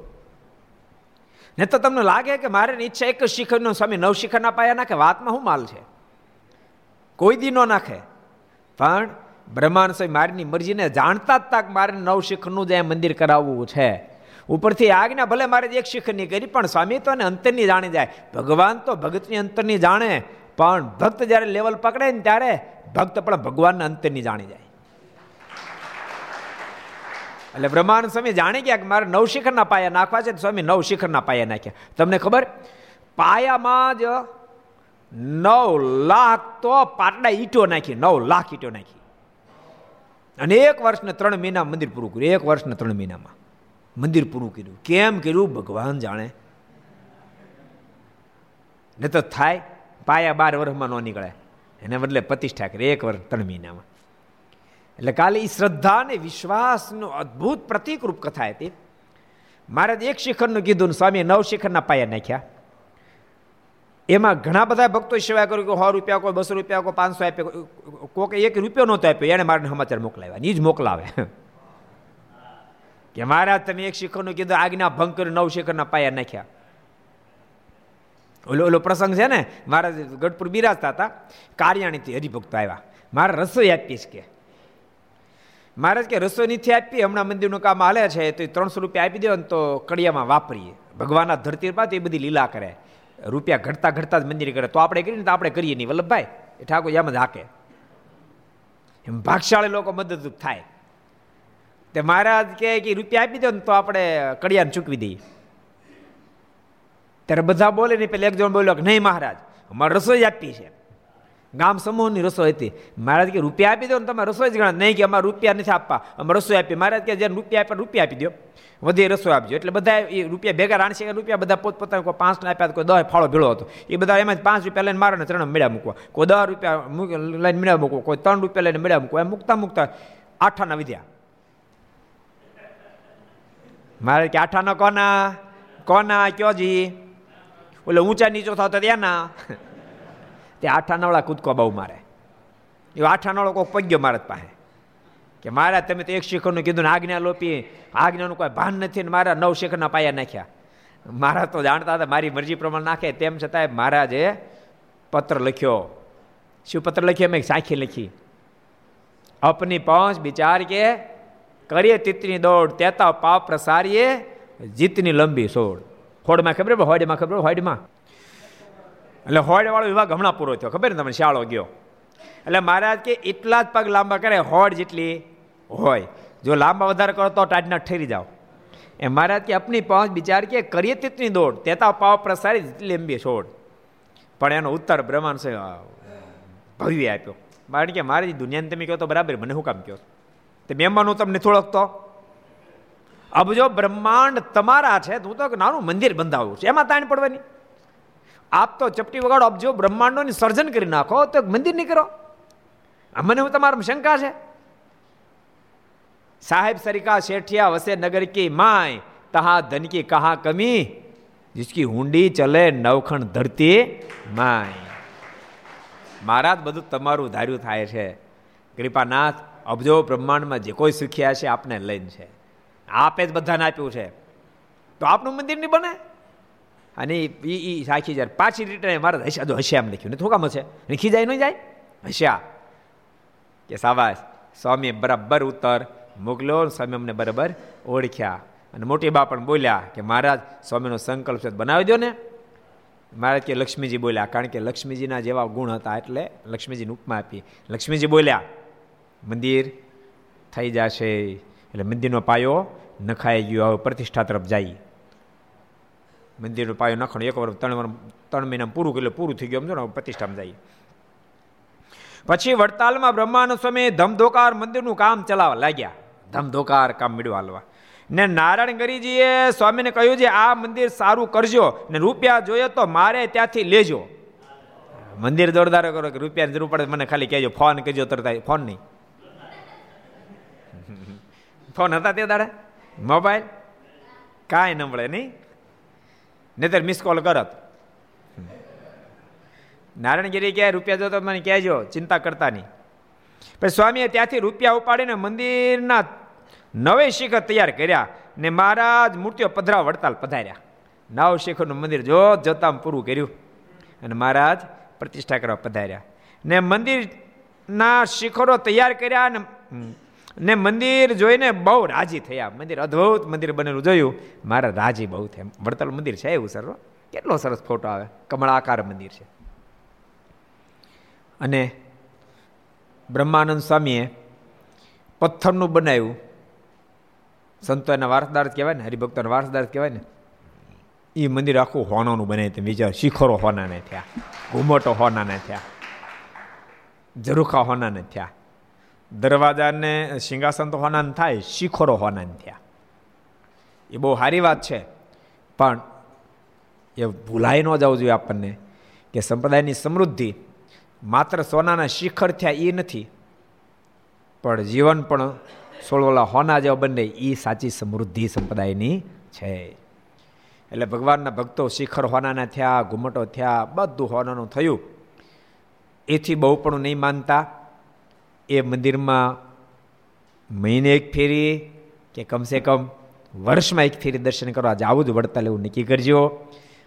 ને તો તમને લાગે કે મારે ઈચ્છા એક શિખરનો સ્વામી નવ શિખરના પાયા નાખે, વાતમાં શું માલ છે? કોઈ દી ન નાખે. પણ બ્રહ્માંડ સ્વામી મારીની મરજીને જાણતા જ તાક મારે નવ શિખરનું જ મંદિર કરાવવું છે. ઉપરથી આજ્ઞા ભલે મારે એક શિખરની કરી, પણ સ્વામી તો અંતરની જાણી જાય. ભગવાન તો ભગતની અંતરની જાણે, પણ ભક્ત જ્યારે લેવલ પકડે ને ત્યારે ભક્ત પણ ભગવાનના અંતરની જાણી જાય. એટલે બ્રહ્માનંદ સ્વામી જાણી ગયા કે મારે નવ શિખરના પાયા નાખવા છે સ્વામી નવ શિખરના પાયા નાખ્યા. તમને ખબર? પાયામાં જ નવ લાખ તો પાટડા ઈટો નાખી, નવ લાખ ઈટો નાખી. અને એક વર્ષને ત્રણ મહિના મંદિર પૂરું કર્યું. એક વર્ષને ત્રણ મહિનામાં મંદિર પૂરું કર્યું. કેમ કર્યું? ભગવાન જાણે. ને તો થાય, પાયા બાર વર્ષમાં ન નીકળે. એને બદલે પ્રતિષ્ઠા કરે. એક વર્ષ, ત્રણ મહિનામાં. એટલે કાલે એ શ્રદ્ધા અને વિશ્વાસનું અદ્ભુત પ્રતિકરૂપ કથા હતી. મારે એક શિખરનું કીધું સ્વામી નવ શિખરના પાયા નાખ્યા. એમાં ઘણા બધા ભક્તો સેવા કર્યું કે સો રૂપિયા કોઈ બસો રૂપિયા કોઈ પાંચસો આપ્યો કોકે એક રૂપિયો નહોતો આપ્યો, એને મારે સમાચાર મોકલાવ્યા એ જ મોકલાવે. કે મહારાજ તમે એક શિખરનું કીધું આજ્ઞા ભંગ કરી નવ શિખરના પાયા નાખ્યા. ઓલો ઓલો પ્રસંગ છે ને મહારાજ ગઢપુર બિરાજતા હતા, કાર્યાણીથી હરિભક્તો આવ્યા. મારે રસોઈ આપીશ કે. મહારાજ કે રસોઈ નથી આપી, હમણાં મંદિરનું કામ હાલે છે, તો ત્રણસો રૂપિયા આપી દો ને તો કડિયામાં વાપરીએ. ભગવાનના ધરતી પર એ બધી લીલા કરે. રૂપિયા ઘટતા ઘટતા જ મંદિર કરે. તો આપણે કરીને તો આપણે કરીએ નહીં. વલ્લભભાઈ, એ ઠાકોર એમ જ હાકે. એમ ભાગશાળી લોકો મદદરૂપ થાય. તે મહારાજ કે રૂપિયા આપી દો ને તો આપણે કડિયાને ચૂકવી દઈએ. ત્યારે બધા બોલે ને પેલા એક જણ બોલ્યો કે, નહીં મહારાજ, અમારે રસોઈ આપી છે. ગામ સમૂહની રસોઈ હતી. મહારાજ કે, રૂપિયા આપી દો ને તમે રસોઈ જ ગણા નહીં કે, અમારે રૂપિયા નથી આપવા. અમે રસોઈ આપી. મહારાજ કે, જેને રૂપિયા આપ્યા, રૂપિયા આપી દો. વધે રસોઈ આપજો. એટલે બધા એ રૂપિયા ભેગા રાણસી રૂપિયા બધા પોતપોતાના કોઈ પાંચ આપ્યા કોઈ દસ ફાળો ભેળો હતો. એ બધા એમાં પાંચ રૂપિયા લઈને મારે ત્રણ મેળા મૂકવા. કોઈ દસ રૂપિયા લઈને મેળા મૂકવા. કોઈ ત્રણ રૂપિયા લઈને મેળા મૂકવા. એમ મૂકતા મૂકતા આઠાના વિદ્યા મારે કે, આઠાનો કોના? કોના? કયો જી? ઓલે ઊંચા નીચો થતો ત્યાંના. તે આઠાનાવાળા કૂદકો બહુ મારે. એ આઠાનાળો કોઈ પગ્યો મારા પાસે. કે મારા, તમે તો એક શિખરનું કીધું ને આજ્ઞા લોપી. આજ્ઞાનું કોઈ ભાન નથી ને મારા નવ શિખરના પાયા નાખ્યા. મારા તો જાણતા હતા, મારી મરજી પ્રમાણે નાખે. તેમ છતાંય મહારાજે પત્ર લખ્યો. શું પત્ર લખ્યો? મેં સાખી લખી. અપની પહોંચ બિચાર કે કરીએ તિતની દોડ તેતા પાપ પ્રસારીએ જીતની લંબી સોડ. હોડમાં ખબર હોડમાં ખબર હોડમાં. એટલે હોડવાળો વિભાગ હમણાં પૂરો થયો. ખબર ને તમને? શાળો ગયો. એટલે મહારાજ કે એટલા જ પગ લાંબા કરે, હોડ જેટલી હોય. જો લાંબા વધારે કરો તો ટાટના ઠરી જાઓ. એ મહારાજ કે અપની પહોંચ બિચાર કે કરીએ તેટલી દોડ. તેતા પાવ પ્રસારી જેટલી લંબી છોડ. પણ એનો ઉત્તર બ્રહ્માંડ ભવ્ય આપ્યો. કારણ કે મારી દુનિયાને તમે કહો તો બરાબર, મને શું કામ કહો? તે મહેમાનો તમને થોડોકતો અબજો બ્રહ્માંડ તમારા છે હું તો નાનું મંદિર બંધાવું છું. એમાં તાણ પડવાની? આપ તો ચપટી વગાડો, આપ બ્રહ્માંડોની સર્જન કરી નાખો, તો મંદિર નહીં કરો આ મને હું તમારા શંકા છે? સાહેબ સરિકા શેઠિયા વસે નગર કી માય, તહા ધન કી કહા કમી જીસકી હુંડી ચલે નવખણ ધરતી માય. મહારાજ બધું તમારું ધાર્યું થાય છે. કૃપાનાથ અબજો બ્રહ્માંડમાં જે કોઈ સુખ્યા છે, આપને લઈને છે. આપે જ બધાને આપ્યું છે. તો આપનું મંદિર નહીં બને? અને એ એ સાખી જાય પાછી રિટર્ન મારા હસ્યા તો હસ્યા એમ લખ્યું. ને થોકામ છે લખી જાય નહીં જાય? હસ્યા. કે સાવાસ સ્વામી બરાબર ઉત્તર મોકલો સ્વામી અમને બરાબર ઓળખ્યા. અને મોટી બા પણ બોલ્યા કે મહારાજ, સ્વામીનો સંકલ્પ છે બનાવી દો ને મહારાજ કે લક્ષ્મીજી બોલ્યા, કારણ કે લક્ષ્મીજીના જેવા ગુણ હતા એટલે લક્ષ્મીજીની ઉપમા આપી. લક્ષ્મીજી બોલ્યા, મંદિર થઈ જશે. એટલે મંદિરનો પાયો નખાઈ ગયો, હવે પ્રતિષ્ઠા તરફ જાય. મંદિરનો પાયો નાખવાનો, એક વાર ત્રણ ત્રણ મહિના પૂરું એટલે પૂરું થઈ ગયું, સમજો ને પ્રતિષ્ઠામાં જાય પછી વડતાલમાં બ્રહ્માનંદ સ્વામી ધમધોકાર મંદિરનું કામ ચલાવવા લાગ્યા. ધમધોકાર કામ મેળવા હાલવા. ને નારાયણ ગરીજીએ સ્વામીને કહ્યું છે, આ મંદિર સારું કરજો ને રૂપિયા જોઈએ તો મારે ત્યાંથી લેજો. મંદિર જોરદાર કરો કે રૂપિયાની જરૂર પડે મને ખાલી કહેજો, ફોન કહેજો તરત ફોન નહીં. (laughs) ફોન હતા તે દાડે? મોબાઈલ? કાંઈ ન મળે, નહીં? નહીતર મિસ કોલ કરત નારાયણગીરી ક્યાંય રૂપિયા જો તો મને કહેજો, ચિંતા કરતા નહીં. પછી સ્વામીએ ત્યાંથી રૂપિયા ઉપાડીને મંદિરના નવે શિખર તૈયાર કર્યા ને મહારાજ મૂર્તિઓ પધરા વડતાલ પધાર્યા. નવ શિખરનું મંદિર જોત જોતા પૂરું કર્યું અને મહારાજ પ્રતિષ્ઠા કરવા પધાર્યા. ને મંદિરના શિખરો તૈયાર કર્યા ને ને મંદિર જોઈને બહુ રાજી થયા. મંદિર અદ્ભુત મંદિર બનેલું જોયું. મારા રાજી બહુ થયા. વડતાલ મંદિર છે એવું, સર? કેટલો સરસ ફોટો આવે? કમળાકાર મંદિર છે. અને બ્રહ્માનંદ સ્વામીએ પથ્થરનું બનાવ્યું. સંતો એના વારસદાર કહેવાય ને, હરિભક્તોના વારસદાર કહેવાય ને એ મંદિર આખું હોનાનું બને તેમ બીજા શિખરો હોનાને થયા. ઘુમટો હોનાને થયા. ઝરૂખા હોનાને થયા. દરવાજાને સિંહાસન તો હોનાન થાય, શિખરો હોનાન થયા. એ બહુ સારી વાત છે. પણ એ ભૂલાઈ ન જવું જોઈએ આપણને કે સંપ્રદાયની સમૃદ્ધિ માત્ર સોનાના શિખર થયા એ નથી, પણ જીવન પણ સોળવલા હોના જેવા બંને એ સાચી સમૃદ્ધિ સંપ્રદાયની છે. એટલે ભગવાનના ભક્તો શિખર હોનાના થયા, ઘુમટો થયા, બધું હોનાનું થયું. એથી બહુ પણ નહીં માનતા. એ મંદિરમાં મહિને એક ફેરી કે કમસે કમ વર્ષમાં એક ફેરી દર્શન કરવા જાવું જ વડતાલ એવું નક્કી કરજો.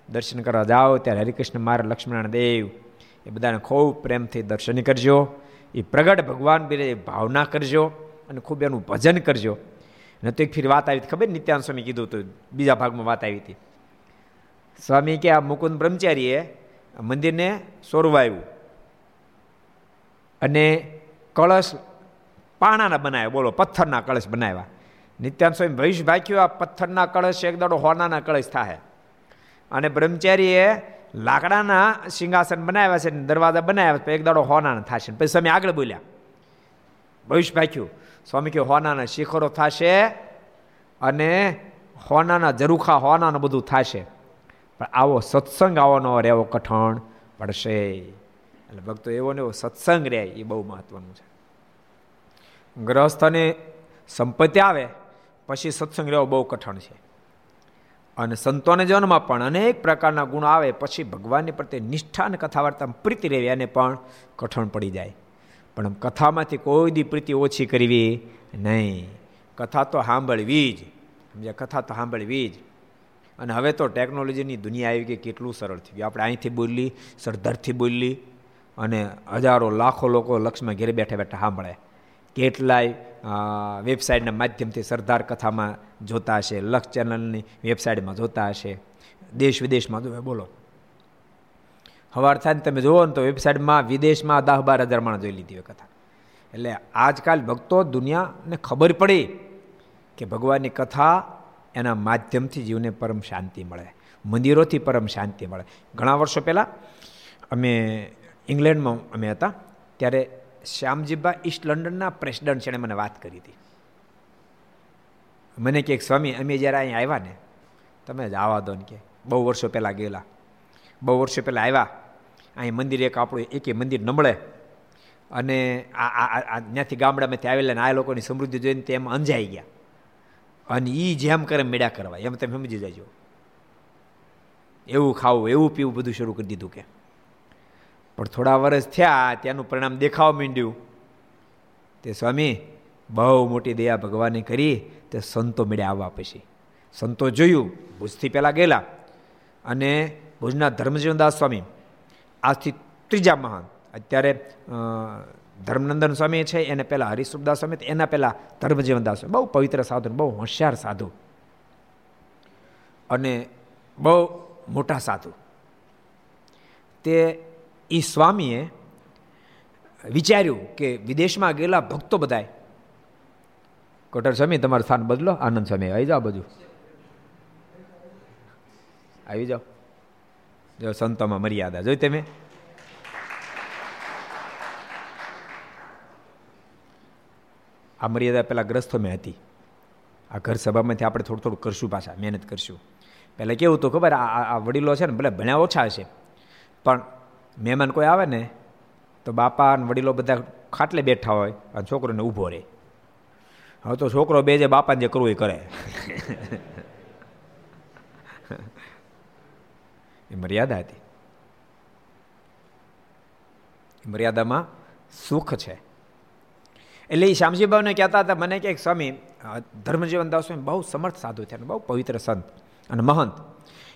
દર્શન કરવા જાઓ, ત્યારે હરિકૃષ્ણ મારા લક્ષ્મણ દેવ, એ બધાને ખૂબ પ્રેમથી દર્શન કરજો. એ પ્રગટ ભગવાન બી ભાવના કરજો અને ખૂબ એનું ભજન કરજો. ન તો એક ફીર વાત આવી ખબર નિત્યાન સ્વામી કીધું હતું, બીજા ભાગમાં વાત આવી હતી. સ્વામી કે આ મુકુંદ બ્રહ્મચારીએ મંદિરને સોરવાયું. અને કળશ પાણાના બનાવ્યા, બોલો, પથ્થરના કળશ બનાવ્યા. નિત્યાન સ્વામી ભવિષ્ય ભાખ્યું આ પથ્થરના કળશ એક દાડો હોનાના કળશ થાય અને બ્રહ્મચારીએ લાકડાના સિંહાસન બનાવ્યા છે, દરવાજા બનાવ્યા એક દાડો હોનાના થશે. પછી સ્વામી આગળ બોલ્યા ભવિષ્ય ભાખ્યું સ્વામી કે હોનાના શિખરો થશે અને હોનાના જરૂખા હોનાનું બધું થશે. પણ આવો સત્સંગ આવવાનો રહેવો, કઠણ પડશે. એટલે ભક્તો એવો ને એવો સત્સંગ રહે એ બહુ મહત્વનું છે. ગ્રહસ્થને સંપત્તિ આવે, પછી સત્સંગ રહેવો બહુ કઠણ છે. અને સંતોને જન્મમાં પણ અનેક પ્રકારના ગુણ આવે, પછી ભગવાનની પ્રત્યે નિષ્ઠા અને કથા વાર્તામાં પ્રીતિ રહેવી એને પણ કઠણ પડી જાય. પણ કથામાંથી કોઈ દી પ્રીતિ ઓછી કરવી નહીં. કથા તો સાંભળવી જ. સમજ્યા? કથા તો સાંભળવી જ. અને હવે તો ટેકનોલોજીની દુનિયા આવી ગઈ, કેટલું સરળ થઈ ગયું. આપણે અહીંથી બોલી, સરદારથી બોલી અને હજારો લાખો લોકો લક્ષ્મણ ઘેર બેઠા બેઠા સાંભળે. કેટલાય વેબસાઇટના માધ્યમથી સરદાર કથામાં જોતા હશે લક્ષ ચેનલની વેબસાઇટમાં જોતા હશે. દેશ વિદેશમાં જોવે, બોલો. સવાર થાય તમે જુઓ ને તો વેબસાઇટમાં વિદેશમાં દસ બાર હજાર માણસ જોઈ લીધી હોય કથા. એટલે આજકાલ ભક્તો દુનિયાને ખબર પડી કે ભગવાનની કથા એના માધ્યમથી જીવને પરમ શાંતિ મળે. મંદિરોથી પરમ શાંતિ મળે. ઘણા વર્ષો પહેલાં અમે ઇંગ્લેન્ડમાં અમે હતા, ત્યારે શ્યામજીબા ઈસ્ટ લંડનના પ્રેસિડન્ટ છે મને વાત કરી હતી. મને કે સ્વામી, અમે જ્યારે અહીં આવ્યા ને, તમે જ આવા દો ને કે, બહુ વર્ષો પહેલાં ગયેલા. બહુ વર્ષો પહેલાં આવ્યા, અહીં મંદિર એક આપણું એક મંદિર નબળે. અને આ ત્યાંથી ગામડામાંથી આવેલા ને આ લોકોની સમૃદ્ધિ જોઈને તેમ અંજાઈ ગયા. અને એ જેમ કરે મેળા કરવા. એમ તમે સમજી જજો. એવું ખાવું, એવું પીવું, બધું શરૂ કરી દીધું કે. પણ થોડા વર્ષ થયા, ત્યાંનું પરિણામ દેખાવા માંડ્યું. તે સ્વામી, બહુ મોટી દયા ભગવાને કરી તે સંતો મેળે આવવા પછી. સંતો જોયું, ભુજથી પહેલાં ગયેલા. અને ભુજના ધર્મજીવનદાસ સ્વામી, આજથી ત્રીજા મહાન. અત્યારે ધર્મનંદન સ્વામી છે, એને પહેલાં હરિસુખદાસ સ્વામી એના પહેલાં ધર્મજીવનદાસ સ્વામી. બહુ પવિત્ર સાધુ, બહુ હોશિયાર સાધુ. અને બહુ મોટા સાધુ. તે એ સ્વામીએ વિચાર્યું કે વિદેશમાં ગયેલા ભક્તો બધાય, કોટર સ્વામી, તમારું સ્થાન બદલો, આનંદ સ્વામી, આવી જાઓ બધું. આવી જાઓ. જો સંતોમાં મર્યાદા જોઈ તમે આ મર્યાદા પેલા ગ્રસ્તો મેં હતી. આ ઘર સભામાંથી આપણે થોડું થોડું કરશું પાછા, મહેનત કરશું. પહેલાં કેવું તો ખબર, આ વડીલો છે ને, ભલે ભણ્યા ઓછા છે પણ મહેમાન કોઈ આવે ને, તો બાપા અને વડીલો બધા ખાટલે બેઠા હોય અને છોકરોને ઊભો રહે. હવે તો છોકરો બે જે બાપાને જે કરવું એ કરે. (laughs) એ મર્યાદા હતી. મર્યાદામાં સુખ છે. એટલે એ શ્યામજીભાઈને કહેતા હતા, મને કે સ્વામી ધર્મજીવન દાસ બહુ સમર્થ સાધુ છે બહુ પવિત્ર સંત અને મહંત.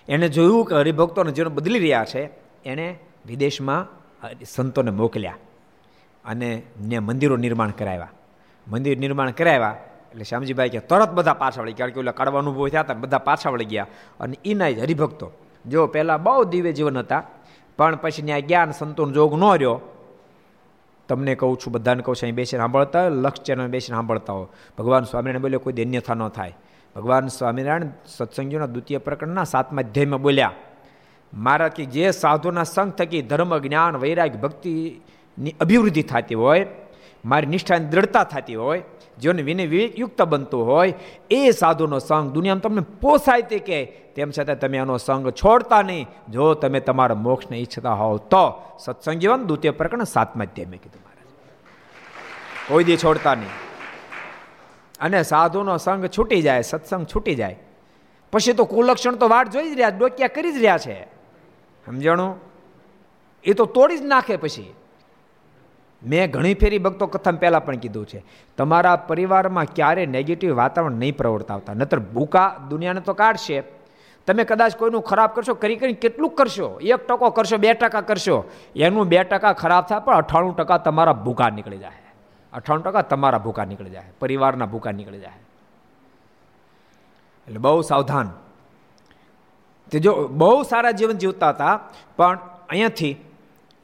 એણે જોયું કે હરિભક્તોનું જીવન બદલી રહ્યા છે એણે વિદેશમાં સંતોને મોકલ્યા અને ને મંદિરો નિર્માણ કરાવ્યા. મંદિર નિર્માણ કરાવ્યા એટલે શ્યામજીભાઈ કે તરત બધા પાછા વળી કારણ કે ઓલા કડવા અનુભવ થયા હતા બધા પાછા વળી ગયા. અને એના હરિભક્તો. જો પહેલાં બહુ દિવ્ય જીવન હતા, પણ પછી ત્યાં જ્ઞાન સંતોન જોગ ન રહ્યો. તમને કહું છું, બધાને કહું છું, અહીં બેસીને સાંભળતા હોય લક્ષ ચેનલ બેસીને સાંભળતા હો ભગવાન સ્વામિનારાયણ બોલ્યો, કોઈ અન્યથા ન થાય. ભગવાન સ્વામિનારાયણ સત્સંગીઓના દ્વિતીય પ્રકરણના સાતમા અધ્યાયમાં બોલ્યા મારા કે જે સાધુના સંગ થકી ધર્મ, જ્ઞાન, વૈરાગ, ભક્તિની અભિવૃદ્ધિ થતી હોય, મારી નિષ્ઠાની દ્રઢતા થતી હોય જેઓને વિનય વિવેકયુક્ત બનતું હોય, એ સાધુનો સંગ દુનિયામાં તમને પોસાય તે કે તેમ છતાં તમે આનો સંગ છોડતા નહીં. જો તમે તમારા મોક્ષને ઈચ્છતા હોવ તો સત્સંગ જીવન દ્વિતીય પ્રકરણ સાતમા અધ્યાય મેં કીધું મહારાજ કોઈ દી છોડતા નહીં. અને સાધુનો સંગ છૂટી જાય, સત્સંગ છૂટી જાય. પછી તો કુલક્ષણ તો વાટ જોઈ જ રહ્યા, ડોક્યા કરી જ રહ્યા છે. સમજણું? એ તો તોડી જ નાખે પછી. મેં ઘણી ફેરી ભક્તો કથમ પહેલાં પણ કીધું છે, તમારા પરિવારમાં ક્યારે નેગેટિવ વાતાવરણ નહીં પ્રવર્તાવતા, નતર ભૂકા દુનિયાને તો કાઢશે. તમે કદાચ કોઈનું ખરાબ કરશો, કરી કરીને કેટલું કરશો? એક ટકો કરશો, બે ટકા કરશો. એનું બે ટકા ખરાબ થાય પણ અઠ્ઠાણું ટકા તમારા ભૂકા નીકળી જાય. અઠ્ઠાણું ટકા તમારા ભૂકા નીકળી જાય, પરિવારના ભૂકા નીકળી જાય. એટલે બહુ સાવધાન. તે જો બહુ સારા જીવન જીવતા હતા, પણ અહીંયાથી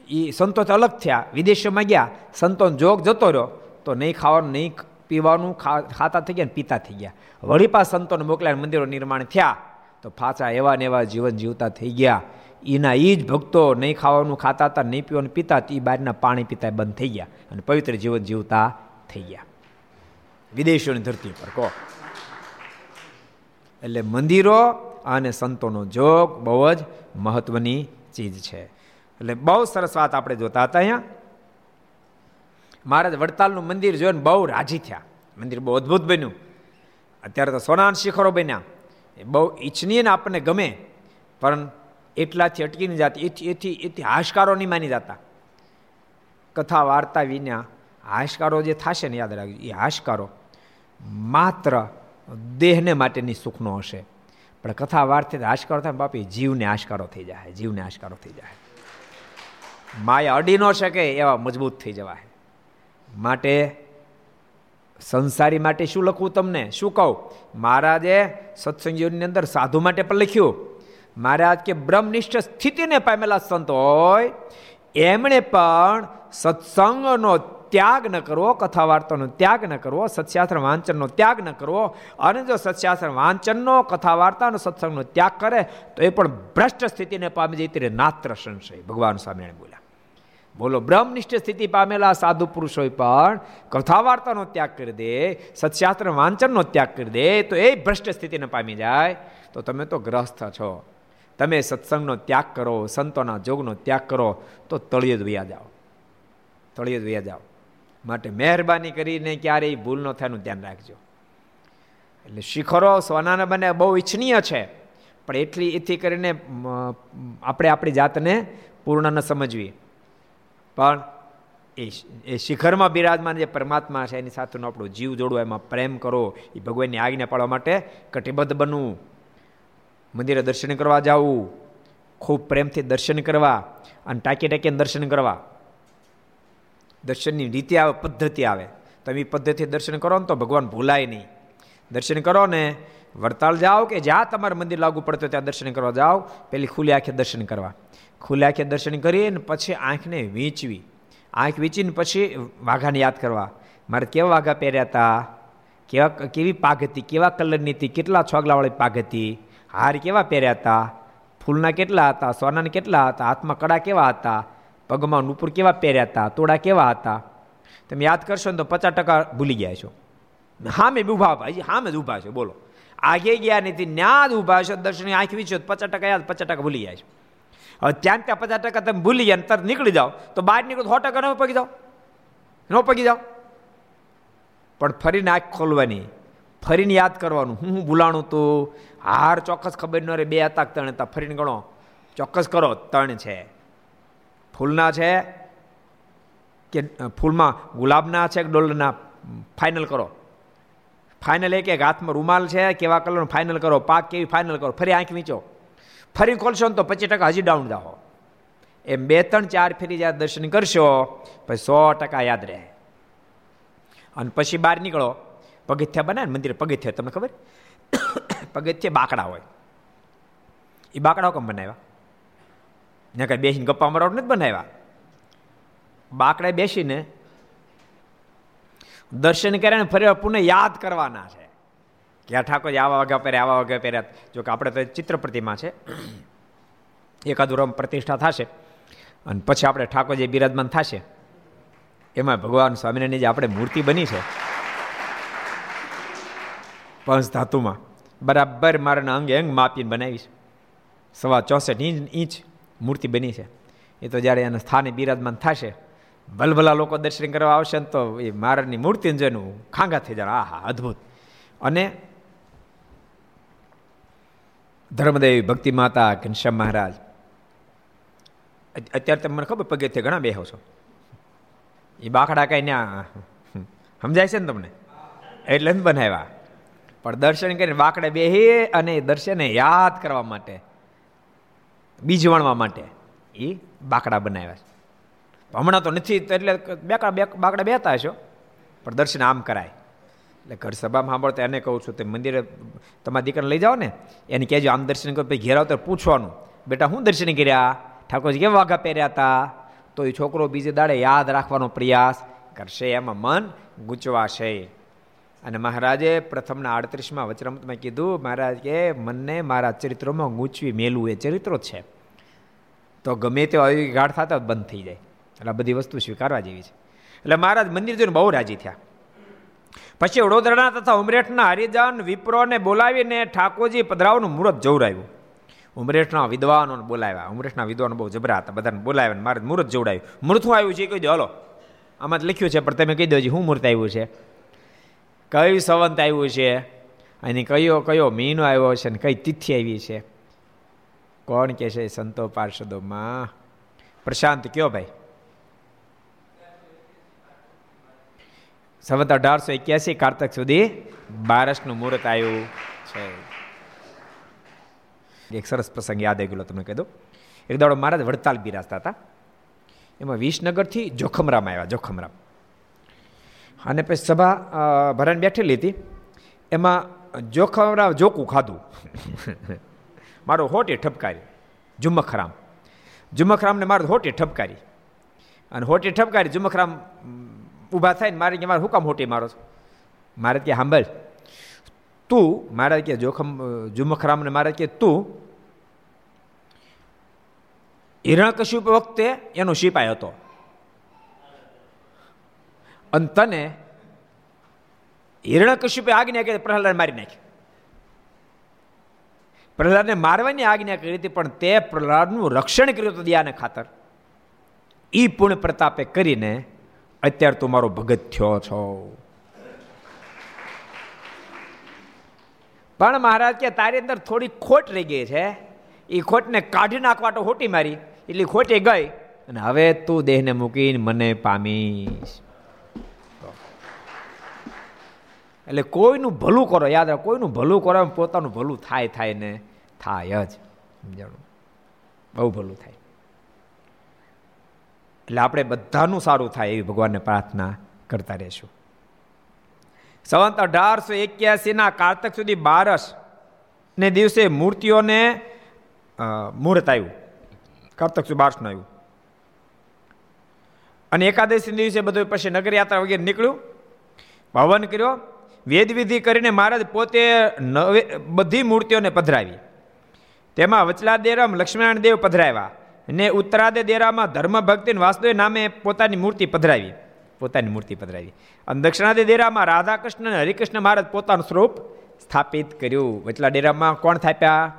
એ સંતોષ અલગ થયા, વિદેશોમાં ગયા, સંતોન જોગ જતો રહ્યો, તો નહીં ખાવાનું, નહીં પીવાનું ખાતા થઈ ગયા ને પીતા થઈ ગયા. વળી પાસ સંતોને મોકલ્યા મંદિરો નિર્માણ થયા, તો પાછા એવા ને એવા જીવન જીવતા થઈ ગયા. એના એ જ ભક્તો નહીં ખાવાનું, ખાતા હતા, નહીં પીવાનું, પીતા એ બહારના પાણી પીતા બંધ થઈ ગયા અને પવિત્ર જીવન જીવતા થઈ ગયા. વિદેશોની ધરતી પર, કહો. એટલે મંદિરો અને સંતોનો જોગ બહુ જ મહત્વની ચીજ છે. એટલે બહુ સરસ વાત આપણે જોતા હતા અહીંયા. મહારાજ વડતાલનું મંદિર જોઈને બહુ રાજી થયા. મંદિર બહુ અદ્ભુત બન્યું. અત્યારે તો સોનાન શિખરો બન્યા. એ બહુ ઈચ્છનીય ને આપણને ગમે, પણ એટલાથી અટકી નહીં જતી, એથી એથી એથી હાશકારો નહીં માની જતા. કથા, વાર્તા, વિના હાશકારો જે થશે ને, યાદ રાખજો, એ હાશકારો માત્ર દેહને માટેની સુખનો હશે. પણ કથા વાર્તે હાશકારો થાય બાપી, જીવને આશકારો થઈ જાય, જીવને આશકારો થઈ જાય. માયા અડી ન શકે એવા મજબૂત થઈ જવાય. માટે સંસારી માટે શું લખવું તમને? શું કહું? મહારાજે સત્સંગીઓની અંદર સાધુ માટે પણ લખ્યું, મહારાજ કે બ્રહ્મનિષ્ઠ સ્થિતિને પામેલા સંત હોય, એમણે પણ સત્સંગનો ત્યાગ ન કરવો કથા વાર્તાનો ત્યાગ ન કરવો, સત્શાસ્ત્ર વાંચનનો ત્યાગ ન કરવો. અને જો સત્શાસ્ત્ર વાંચનનો કથા વાર્તાનો સત્સંગનો ત્યાગ કરે, તો એ પણ ભ્રષ્ટ સ્થિતિને પામી જાય, ત્યારે નાત્ર સંશય. ભગવાન સ્વામિનારાયણ બોલ્યા. બોલો, બ્રહ્મનિષ્ઠ સ્થિતિ પામેલા સાધુ પુરુષોએ પણ કથા વાર્તાનો ત્યાગ કરી દે, સત્શાસ્ત્ર વાંચનનો ત્યાગ કરી દે, તો એ ભ્રષ્ટ સ્થિતિને પામી જાય. તો તમે તો ગ્રસ્ત છો. તમે સત્સંગનો ત્યાગ કરો, સંતોના જોગનો ત્યાગ કરો, તો તળિયે જ વયા જાઓ. તળિયે જ વયા જાઓ. માટે મહેરબાની કરીને ક્યારેય ભૂલ ન થાય ધ્યાન રાખજો. એટલે શિખરો સોનાના બને બહુ ઈચ્છનીય છે, પણ એટલી એથી કરીને આપણે આપણી જાતને પૂર્ણ ન સમજવી પણ એ એ શિખરમાં બિરાજમાન જે પરમાત્મા છે, એની સાથેનો આપણું જીવ જોડવું એમાં પ્રેમ કરો, એ ભગવાનની આજ્ઞા પાડવા માટે કટિબદ્ધ બનવું. મંદિરે દર્શન કરવા જવું, ખૂબ પ્રેમથી દર્શન કરવા અને ટાંકી ટાંકીને દર્શન કરવા. દર્શનની રીતે આવે, પદ્ધતિ આવે. તમે પદ્ધતિ દર્શન કરો ને તો ભગવાન ભૂલાય નહીં. દર્શન કરો ને વડતાલ જાઓ કે જ્યાં તમારે મંદિર લાગુ પડતું ત્યાં દર્શન કરવા જાઓ. પેલી ખુલ્લી આંખે દર્શન કરવા. ખુલ્લી આંખે દર્શન કરીને પછી આંખને વીંચવી. આંખ વીંચીને પછી વાઘાને યાદ કરવા. મારે કેવા વાઘા પહેર્યા હતા કેવા કેવી પાઘ હતી? કેવા કલરની હતી? કેટલા છોગલાવાળી પાઘ હતી? હાર કેવા પહેર્યા હતા ફૂલના કેટલા હતા? સોનાના કેટલા હતા? હાથમાં કડા કેવા હતા? પગમાં નુપુર કેવા પહેર્યા હતા, તોડા કેવા હતા? તમે યાદ કરશો ને તો પચાસ ટકા ભૂલી ગયા છો. હા મેં ઊભા ભાઈ હા મેં ઊભા છે, બોલો. આગે ગયા નથી ન્યા જ ઊભા છો, દર્શન આંખ વીચ્યો પચાસ ટકા યાદ, પચાસ ટકા ભૂલી ગયા છો. હવે ત્યાં ત્યાં પચાસ ટકા તમે ભૂલી ગયા તરત નીકળી જાઓ, તો બહાર નીકળો સો ટકા ન પગી જાઓ. ન પગી જાઓ. પણ ફરીને આંખ ખોલવાની, ફરીને યાદ કરવાનું, હું હું ભૂલાણું તો? હાર ચોક્કસ ખબર ન રહે, બે હતા ત્રણ હતા, ફરીને ગણો. ચોક્કસ કરો, ત્રણ છે. ફૂલના છે કે ફૂલમાં ગુલાબના છે કે ડોલરના ફાઇનલ કરો. ફાઇનલ એક એક હાથમાં રૂમાલ છે, કેવા કલરનો ફાઇનલ કરો? પાક કેવી ફાઇનલ કરો? ફરી આંખ વીંચો. ફરી ખોલશો ને તો પચીસ ટકા હજી ડાઉન જાઓ. એમ બે ત્રણ ચાર ફેરી જ્યારે દર્શન કરશો, પછી સો ટકા યાદ રહે. અને પછી બહાર નીકળો. પગથિયા બનાવે મંદિર પગથિયા, તમને ખબર? (coughs) પગથિયા બાકડા હોય. એ બાકડા કેમ બનાવ્યા? ત્યાં કાંઈ બેસીને ગપ્પા મારવા નથી બનાવ્યા? બાકડે બેસીને દર્શન કર્યા ને ફરી પુનઃ યાદ કરવાના છે. કે આ ઠાકોરજી આવા વાગ્યા પહેર્યા, આવા વાગ્યા પહેર્યા. જો કે આપણે તો ચિત્ર પ્રતિમા છે. એકાદું રમ પ્રતિષ્ઠા થશે. અને પછી આપણે ઠાકોરજી બિરાજમાન થશે, એમાં ભગવાન સ્વામિનારાયણની જે આપણે મૂર્તિ બની છે, પંચ ધાતુમાં, બરાબર મારાના અંગે અંગ માપીને બનાવી છે. સવા ચોસઠ ઇંચ ઇંચ મૂર્તિ બની છે. એ તો જ્યારે એના સ્થાને બિરાજમાન થશે ભલભલા લોકો દર્શન કરવા આવશે ને તો એ મહારાજની મૂર્તિને જોઈને ખાંગા થઈ જાય આહા, અદ્ભુત. અને ધર્મદેવી ભક્તિ માતા ઘનશ્યામ મહારાજ અત્યારે તમે મને ખબર પગે ઘણા બેહો છો. એ બાખડા કઈ ત્યાં સમજાય છે ને તમને? એટલે જ બનાવ્યા. પણ દર્શન કરીને બાકડે બેહી અને દર્શનને યાદ કરવા માટે બીજ વણવા માટે એ બાકડા બનાવ્યા છે. હમણાં તો નથી એટલે બેકડા બાકડા બેતા હશો. પણ દર્શન આમ કરાય. એટલે ઘર સભામાં સાંભળતો એને કહું છું તે મંદિરે તમારા દીકરાને લઈ જાઓ ને, એને કહેજો, આમ દર્શન કરો. પછી ઘેરાવતા પૂછવાનું, બેટા, હું દર્શન કર્યા? ઠાકોરજી કેમ વાઘા પહેર્યા હતા તો એ છોકરો બીજે દાડે યાદ રાખવાનો પ્રયાસ કરશે, એમાં મન ગૂંચવાશે. અને મહારાજે પ્રથમના આડત્રીસમાં વચરમતમાં કીધું, મહારાજ કે મનને મારા ચરિત્રોમાં ગૂંચવી મેલું એ ચરિત્રો છે. તો ગમે તે આવી ગાઢ થતા બંધ થઈ જાય. એટલે આ બધી વસ્તુ સ્વીકારવા જેવી છે. એટલે મહારાજ મંદિર જોઈને બહુ રાજી થયા. પછી વડોદરાના તથા ઉમરેઠના હરિજન વિપ્રોને બોલાવીને ઠાકોરજી પધરાવનું મુહૂર્ત જોવડાવ્યું ઉમરેઠના વિદ્વાનોને બોલાવ્યા. ઉમરેઠના વિદ્વાનો બહુ જબરા હતા. બધાને બોલાવ્યા મારે મુહૂર્ત જોવડાવ્યું. શું આવ્યું છે કહી દો. હલો. આમાં લખ્યું છે, પણ તમે કહી દો હું મૂર્ત આવ્યું છે. કયું સંવંત આવ્યું છે? અને કયો કયો મહિનો આવ્યો છે અને કઈ તિથિ આવી છે? કોણ કે છે સંતો પાર્ષદોમાં? પ્રશાંત કયો ભાઈ? સંવત અઢારસો એક્યાસી કારતક સુધી બારસનું મુહૂર્ત આવ્યું છે. એક સરસ પ્રસંગ યાદ આવી ગયો તમને કહી દઉં. એક દાડો મહારાજ વડતાલ બિરાજતા હતા. એમાં વિસનગરથી જોખમરામ આવ્યા, જોખમરામ. અને પછી સભા ભરાઈને બેઠેલી હતી. એમાં જોખમરામ જોકું ખાધું. (laughs) મારો હોટે ઠપકારી. જુમખરામ. જુમખરામને મારો હોટે ઠપકારી. અને હોટે ઠપકારી, જુમખરામ ઊભા થાય ને મારે કે, મારે હુકામ હોટી મારો છો? મારે કે સાંભળ તું, મારે કે, જોખમ જુમખરામને મારે કે, તું હિરણકશ્યપ વખતે એનો શિપાઈ હતો. અને તને હિરણકશ્યપે આજ્ઞા કરી પ્રહલાદ મારી નાખી. પ્રહલાદને મારવાની આજ્ઞા કરી હતી, પણ તે પ્રહલાદનું રક્ષણ કર્યું હતું દયાને ખાતર. એ પૂર્ણ પ્રતાપે કરીને અત્યારે તું મારો ભગત થયો છો. પણ મહારાજ કે તારી અંદર થોડી ખોટ રહી ગઈ છે. એ ખોટને કાઢી નાખવા તો હોટી મારી, એટલી ખોટી ગઈ. અને હવે તું દેહને મૂકીને મને પામીશ. એટલે કોઈનું ભલું કરો, યાદ રાખો, કોઈનું ભલું કરો એમ પોતાનું ભલું થાય થાય ને થાય જ. સમજાણું? બહુ ભલું થાય. એટલે આપણે બધાનું સારું થાય એવી ભગવાનને પ્રાર્થના કરતા રહીશું. સંવંત અઢારસો એક્યાસીના કારતક સુધી બારસ ને દિવસે મૂર્તિઓને મુહૂર્ત આવ્યું કારતક સુધી બારસનું આવ્યું અને એકાદશી દિવસે બધું પછી નગરયાત્રા વગેરે નીકળ્યું. ભવન કર્યો. વેદવિધિ કરીને મહારાજ પોતે નવે બધી મૂર્તિઓને પધરાવી. તેમાં વચલા દેરામ લક્ષ્મીનારાયણ દેવ પધરાવ્યા ને ઉત્તરાદે દેરામાં ધર્મ ભક્તિ વાસુદેવ નામે પોતાની મૂર્તિ પધરાવી. પોતાની મૂર્તિ પધરાવી. અને દક્ષિણાદે દેરામાં રાધા કૃષ્ણ અને હરિકૃષ્ણ મહારાજ પોતાનું સ્વરૂપ સ્થાપિત કર્યું. વચલા ડેરામાં કોણ થાપ્યા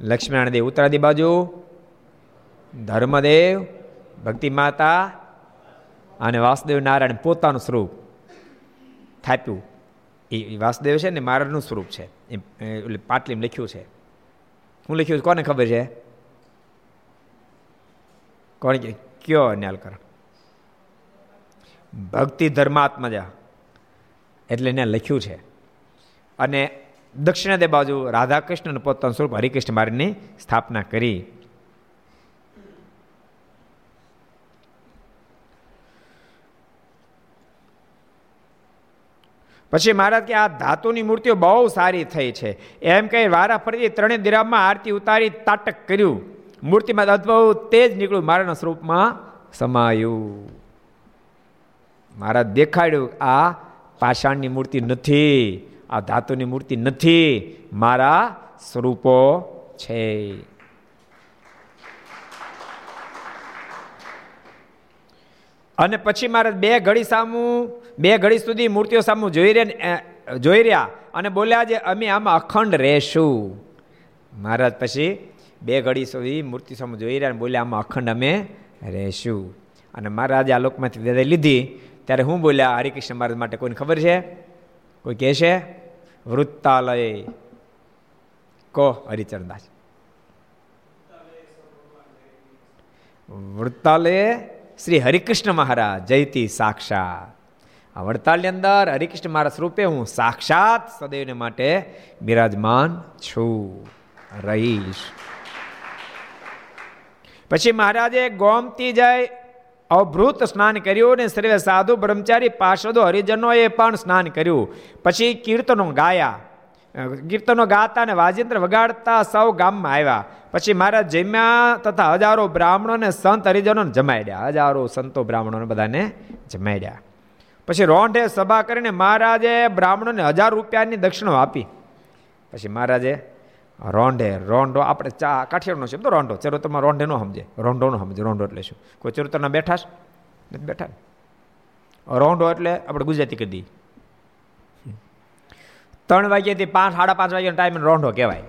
લક્ષ્મીનારાયણ દેવ. ઉત્તરાદી બાજુ ધર્મદેવ ભક્તિ માતા અને વાસુદેવ નારાયણ પોતાનું સ્વરૂપ. થાપ્યું. એ વાસુદેવ છે ને મહારાજનું સ્વરૂપ છે. એટલે પાટલીમાં લખ્યું છે. હું લખ્યું કોને ખબર છે? કોણ કયો ન્યાલકર ભક્તિ ધર્માત્મજા. એટલે એને લખ્યું છે. અને દક્ષિણાદે બાજુ રાધાકૃષ્ણ પોતાનું સ્વરૂપ હરિકૃષ્ણ મારીની સ્થાપના કરી. પછી મહારાજ કે, આ ધાતુની મૂર્તિઓ બહુ સારી થઈ છે. એમ કહી ફરીથી ત્રણેય દિરામાં આરતી ઉતારી તાટક કર્યું. મૂર્તિમાં અદભુત તેજ નીકળ્યું, મારાના સ્વરૂપમાં સમાયું. મહારાજ દેખાડ્યું, આ પાષાણની મૂર્તિ નથી, આ ધાતુની મૂર્તિ નથી, મારા સ્વરૂપો છે. અને પછી મારે બે ઘડી સામું બે ઘડી સુધી મૂર્તિઓ સામું જોઈ રહ્યા જોઈ રહ્યા અને બોલ્યા જે અમે આમાં અખંડ રહેશું. મહારાજ પછી બે ઘડી સુધી મૂર્તિ સામે જોઈ રહ્યા બોલ્યા, આમાં અખંડ અમે રહેશું. અને મહારાજ આ લોકમાંથી વિદાય લીધી. ત્યારે હું બોલ્યા, હરિકૃષ્ણ મહારાજ માટે કોઈને ખબર છે? કોઈ કહે છે? વૃત્તાલય. કો હરિચરણદાસ. વૃત્તાલય શ્રી હરિકૃષ્ણ મહારાજ, જયતી સાક્ષાત. આ વડતાલની અંદર હરિકૃષ્ણ મારા સ્વરૂપે હું સાક્ષાત સદૈવને માટે બિરાજમાન છું. રહીશ. પછી મહારાજે ગોમતી જાય અભૃત સ્નાન કર્યું ને સર્વે સાધુ બ્રહ્મચારી પાર્ષદો હરિજનોએ પણ સ્નાન કર્યું. પછી કીર્તનો ગાયા. કીર્તનો ગાતા અને વાજિંત્ર વગાડતા સૌ ગામમાં આવ્યા. પછી મહારાજ જમ્યા તથા હજારો બ્રાહ્મણો ને સંત હરિજનોને જમાડ્યા. હજારો સંતો બ્રાહ્મણોને બધાને જમાડ્યા. પછી રોંઢે સભા કરીને મહારાજે બ્રાહ્મણોને હજાર રૂપિયાની દક્ષિણો આપી. પછી મહારાજે, રોંઢે, રોંઢો, આપણે ચા કાઠિયાનો શબ્દ રોંઢો. ચરોતરમાં રોંઢે ન સમજે. રોંઢો ન સમજે, રોંઢો એટલે શું? કોઈ ચરોતરના બેઠા નથી બેઠા? રોંઢો એટલે આપણે ગુજરાતી કરી દઈએ. ત્રણ વાગ્યાથી પાંચ, સાડા પાંચ વાગ્યાનો ટાઈમ રોંઢો કહેવાય.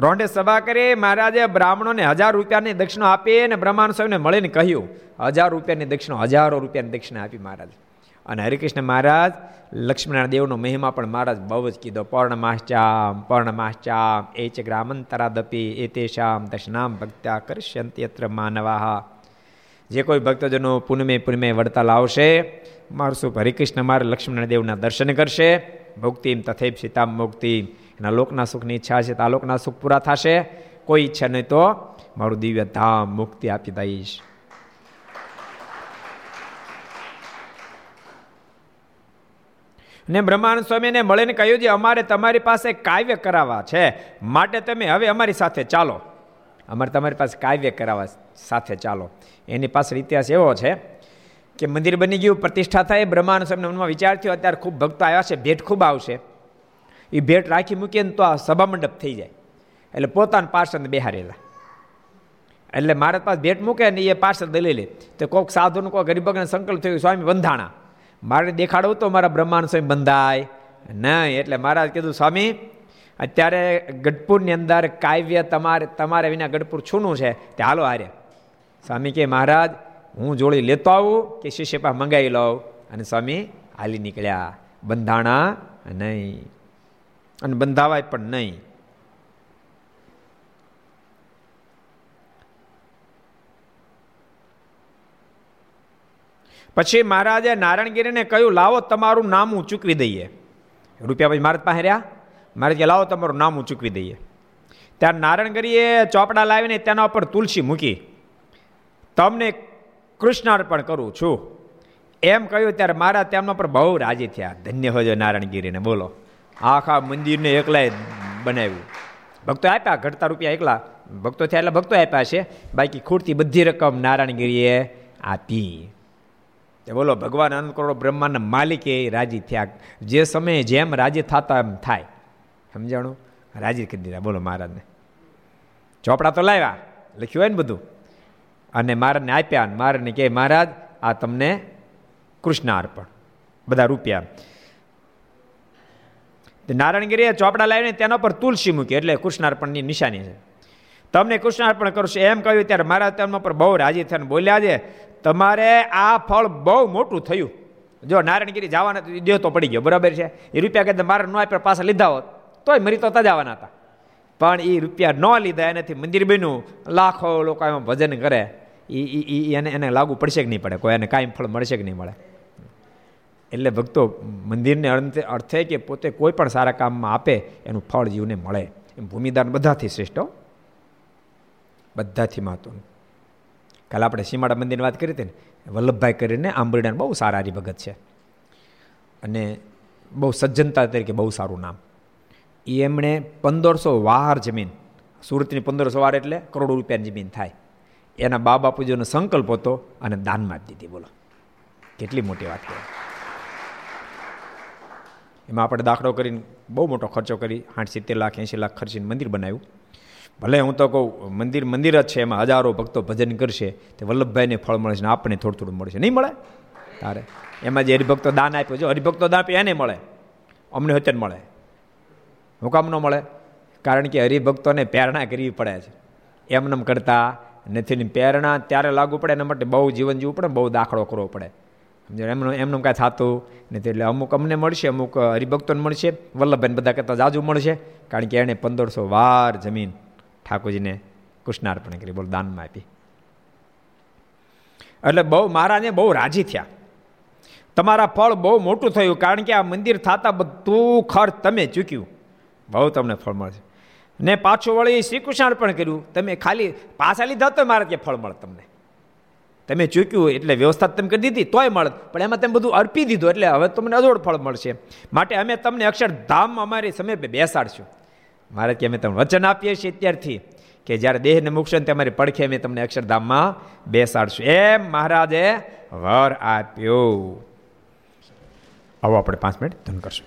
રોંઢે સભા કરી મહારાજે બ્રાહ્મણોને હજાર રૂપિયાની દક્ષિણો આપી અને બ્રહ્માંડ સ્વામીને મળીને કહ્યું, હજાર રૂપિયાની દક્ષિણો, હજારો રૂપિયાની દક્ષિણા આપી મહારાજ. અને હરિકૃષ્ણ મહારાજ લક્ષ્મીનારાયણ દેવનો મહિમા પણ મહારાજ બહુ જ કીધો, પર્ણમાશ્ચામ પર્ણમાશ્ચામ, એ ચ ગ્રામંતરાદપી, એ તેશામ દશનામ ભક્ત્યા કરશ્યંત્યત્ર માનવાહ. જે કોઈ ભક્તજનો પુનમે પુનમે વડતાલ આવશે મારું શું હરિકૃષ્ણ મારે લક્ષ્મીનારાયણ દેવના દર્શન કરશે ભક્તિમ તથેપ સીતામ મુક્તિ એના લોકના સુખની ઈચ્છા છે તો આ લોકના સુખ પૂરા થશે? કોઈ ઈચ્છા નહીં તો મારું દિવ્ય ધામ મુક્તિ આપી દઈશ. ને બ્રહ્માનંદ સ્વામીને મળીને કહ્યું છે, અમારે તમારી પાસે કાવ્ય કરાવવા છે. માટે તમે હવે અમારી સાથે ચાલો. અમારે તમારી પાસે કાવ્ય કરાવવા સાથે ચાલો. એની પાછળ ઇતિહાસ એવો છે કે મંદિર બની ગયું, પ્રતિષ્ઠા થાય, બ્રહ્માનંદ સ્વામીના મનમાં વિચાર થયો, અત્યારે ખૂબ ભક્તો આવ્યા છે, ભેટ ખૂબ આવશે. એ ભેટ રાખી મૂકીએ ને તો આ સભા મંડપ થઈ જાય. એટલે પોતાના પાર્ષદ બેહારેલા. એટલે મારા પાસે ભેટ મૂકે ને એ પાર્ષદ લઈ લે તો કોઈક સાધુનું કોઈ ગરીબને સંકલ્પ થયો સ્વામી બંધાણા. મારે દેખાડવું તો મારા બ્રહ્માંડ સ્વામી બંધાય. નહીં, એટલે મહારાજ કીધું, સ્વામી, અત્યારે ગઢપુરની અંદર કાવ્ય તમારે તમારે વિના ગઢપુર છૂનું છે. તે હાલો હારે. સ્વામી કે, મહારાજ, હું જોડી લેતો આવું કે શિષ્ય પાસે મંગાવી લઉં? અને સ્વામી હાલી નીકળ્યા. બંધાણા નહીં. અને બંધાવાય પણ નહીં. પછી મહારાજે નારાયણગીરીને કહ્યું, લાવો તમારું નામું ચૂકવી દઈએ. રૂપિયા પછી મારા પાસે રહ્યા. મહારાજ કે, લાવો તમારું નામું ચૂકવી દઈએ. ત્યારે નારાયણગીરીએ ચોપડા લાવીને તેના ઉપર તુલસી મૂકી. તમને કૃષ્ણાર્પણ કરું છું. એમ કહ્યું, ત્યારે મારા તેમના પર બહુ રાજી થયા. ધન્ય હોય નારાયણગીરીને બોલો. આખા મંદિરને એકલાય બનાવ્યું. ભક્તો આપ્યા, ઘટતા રૂપિયા એકલા. ભક્તો થયા એટલે ભક્તો આપ્યા છે. બાકી ખૂટતી બધી રકમ નારાયણગીરીએ આપી. તે બોલો, ભગવાન આનંદ કરોડો બ્રહ્માના માલિકે રાજી થયા. જે સમયે જેમ રાજી થતા એમ થાય. સમજાણું? રાજી કરી દીધા. બોલો મહારાજને. ચોપડા તો લાવ્યા. લખ્યું હોય ને બધું. અને મહારાજને આપ્યા મહારાજને કહે, મહારાજ, આ તમને કૃષ્ણ અર્પણ. બધા રૂપિયા. નારાયણગીરીએ ચોપડા લાવીને તેના પર તુલસી મૂકી, એટલે કૃષ્ણાર્પણની નિશાની છે. તમને કૃષ્ણાર્પણ કરશું એમ કહ્યું ત્યારે મારા તેમના પર બહુ રાજી થઈને બોલ્યા છે, તમારે આ ફળ બહુ મોટું થયું. જો નારાયણગીરી જવાના દેહ તો પડી ગયો, બરાબર છે? એ રૂપિયા કે મારે ન આપ્યા, પાછા લીધા હોત, તોય મરી તો તજાવાના હતા. પણ એ રૂપિયા ન લીધા, એનાથી મંદિર બન્યું. લાખો લોકો એમાં ભજન કરે. એ એને એને લાગુ પડશે કે નહીં પડે? કોઈ એને કાંઈ ફળ મળશે કે નહીં મળે? એટલે ભક્તો મંદિરને અર્થે અર્થે કે પોતે કોઈ પણ સારા કામમાં આપે, એનું ફળ જીવને મળે. એમ ભૂમિદાન બધાથી શ્રેષ્ઠ બધાથી મહત્વનું. કાલે આપણે સીમાડા મંદિરની વાત કરી હતી ને, વલ્લભભાઈ કરીને આંબરડાને બહુ સારા હરિભગત છે. અને બહુ સજ્જનતા તરીકે બહુ સારું નામ. એ એમણે પંદરસો વાર જમીન, સુરતની પંદરસો વાર એટલે કરોડો રૂપિયાની જમીન થાય. એના બા બાપુજીનો સંકલ્પ હતો અને દાનમાં જ દીધી, બોલો. કેટલી મોટી વાત કહેવાય. એમાં આપણે દાખલો કરીને બહુ મોટો ખર્ચો કરી આઠ સિત્તેર લાખ, એંશી લાખ ખર્ચીને મંદિર બનાવ્યું. ભલે હું તો કહું, મંદિર મંદિર જ છે એમાં હજારો ભક્તો ભજન કરશે, તે વલ્લભભાઈને ફળ મળે છે ને આપણને થોડું થોડું મળશે નહીં મળે? તારે. એમાં જે હરિભક્તો દાન આપ્યો જો હરિભક્તો દાન આપ્યો એને મળે. અમને હત્યન મળે. હું કામ ન મળે? કારણ કે હરિભક્તોને પ્રેરણા કરવી પડે છે. એમનેમ કરતા નથી પ્રેરણા ત્યારે લાગુ પડે, એના માટે બહુ જીવન જીવવું પડે બહુ દાખલો કરવો પડે. એમનું એમનું કાંઈ થતું નથી. એટલે અમુક અમને મળશે, અમુક હરિભક્તોને મળશે. વલ્લભભાઈને બધા કરતાં જાજુ મળશે. કારણ કે એણે પંદરસો વાર જમીન ઠાકોરજીને કૃષ્ણાર્પણ કરી, બોલ, દાનમાં આપી. એટલે બહુ મહારાજને બહુ રાજી થયા. તમારા ફળ બહુ મોટું થયું, કારણ કે આ મંદિર થતા બધું ખર્ચ તમે ચૂક્યું. બહુ તમને ફળ મળશે. ને પાછું વળી શ્રી કૃષ્ણાર્પણ કર્યું. તમે ખાલી, પાછા લીધા તો મારે ત્યાં ફળ મળે તમને. તમે ચૂક્યું એટલે વ્યવસ્થા તમે કરી દીધી, તોય મળે પણ એમાં તમે બધું અર્પી દીધું એટલે હવે તમને અજોડ ફળ મળશે માટે અમે તમને અક્ષરધામ અમારી સમય બેસાડશું. મારે કે અમે તમને વચન આપીએ છીએ અત્યારથી કે જ્યારે દેહને મૂકશો ને તમારી પડખે અમે તમને અક્ષરધામમાં બેસાડશું. એમ મહારાજે વર આપ્યો. આવો આપણે પાંચ મિનિટ ધન કરશું.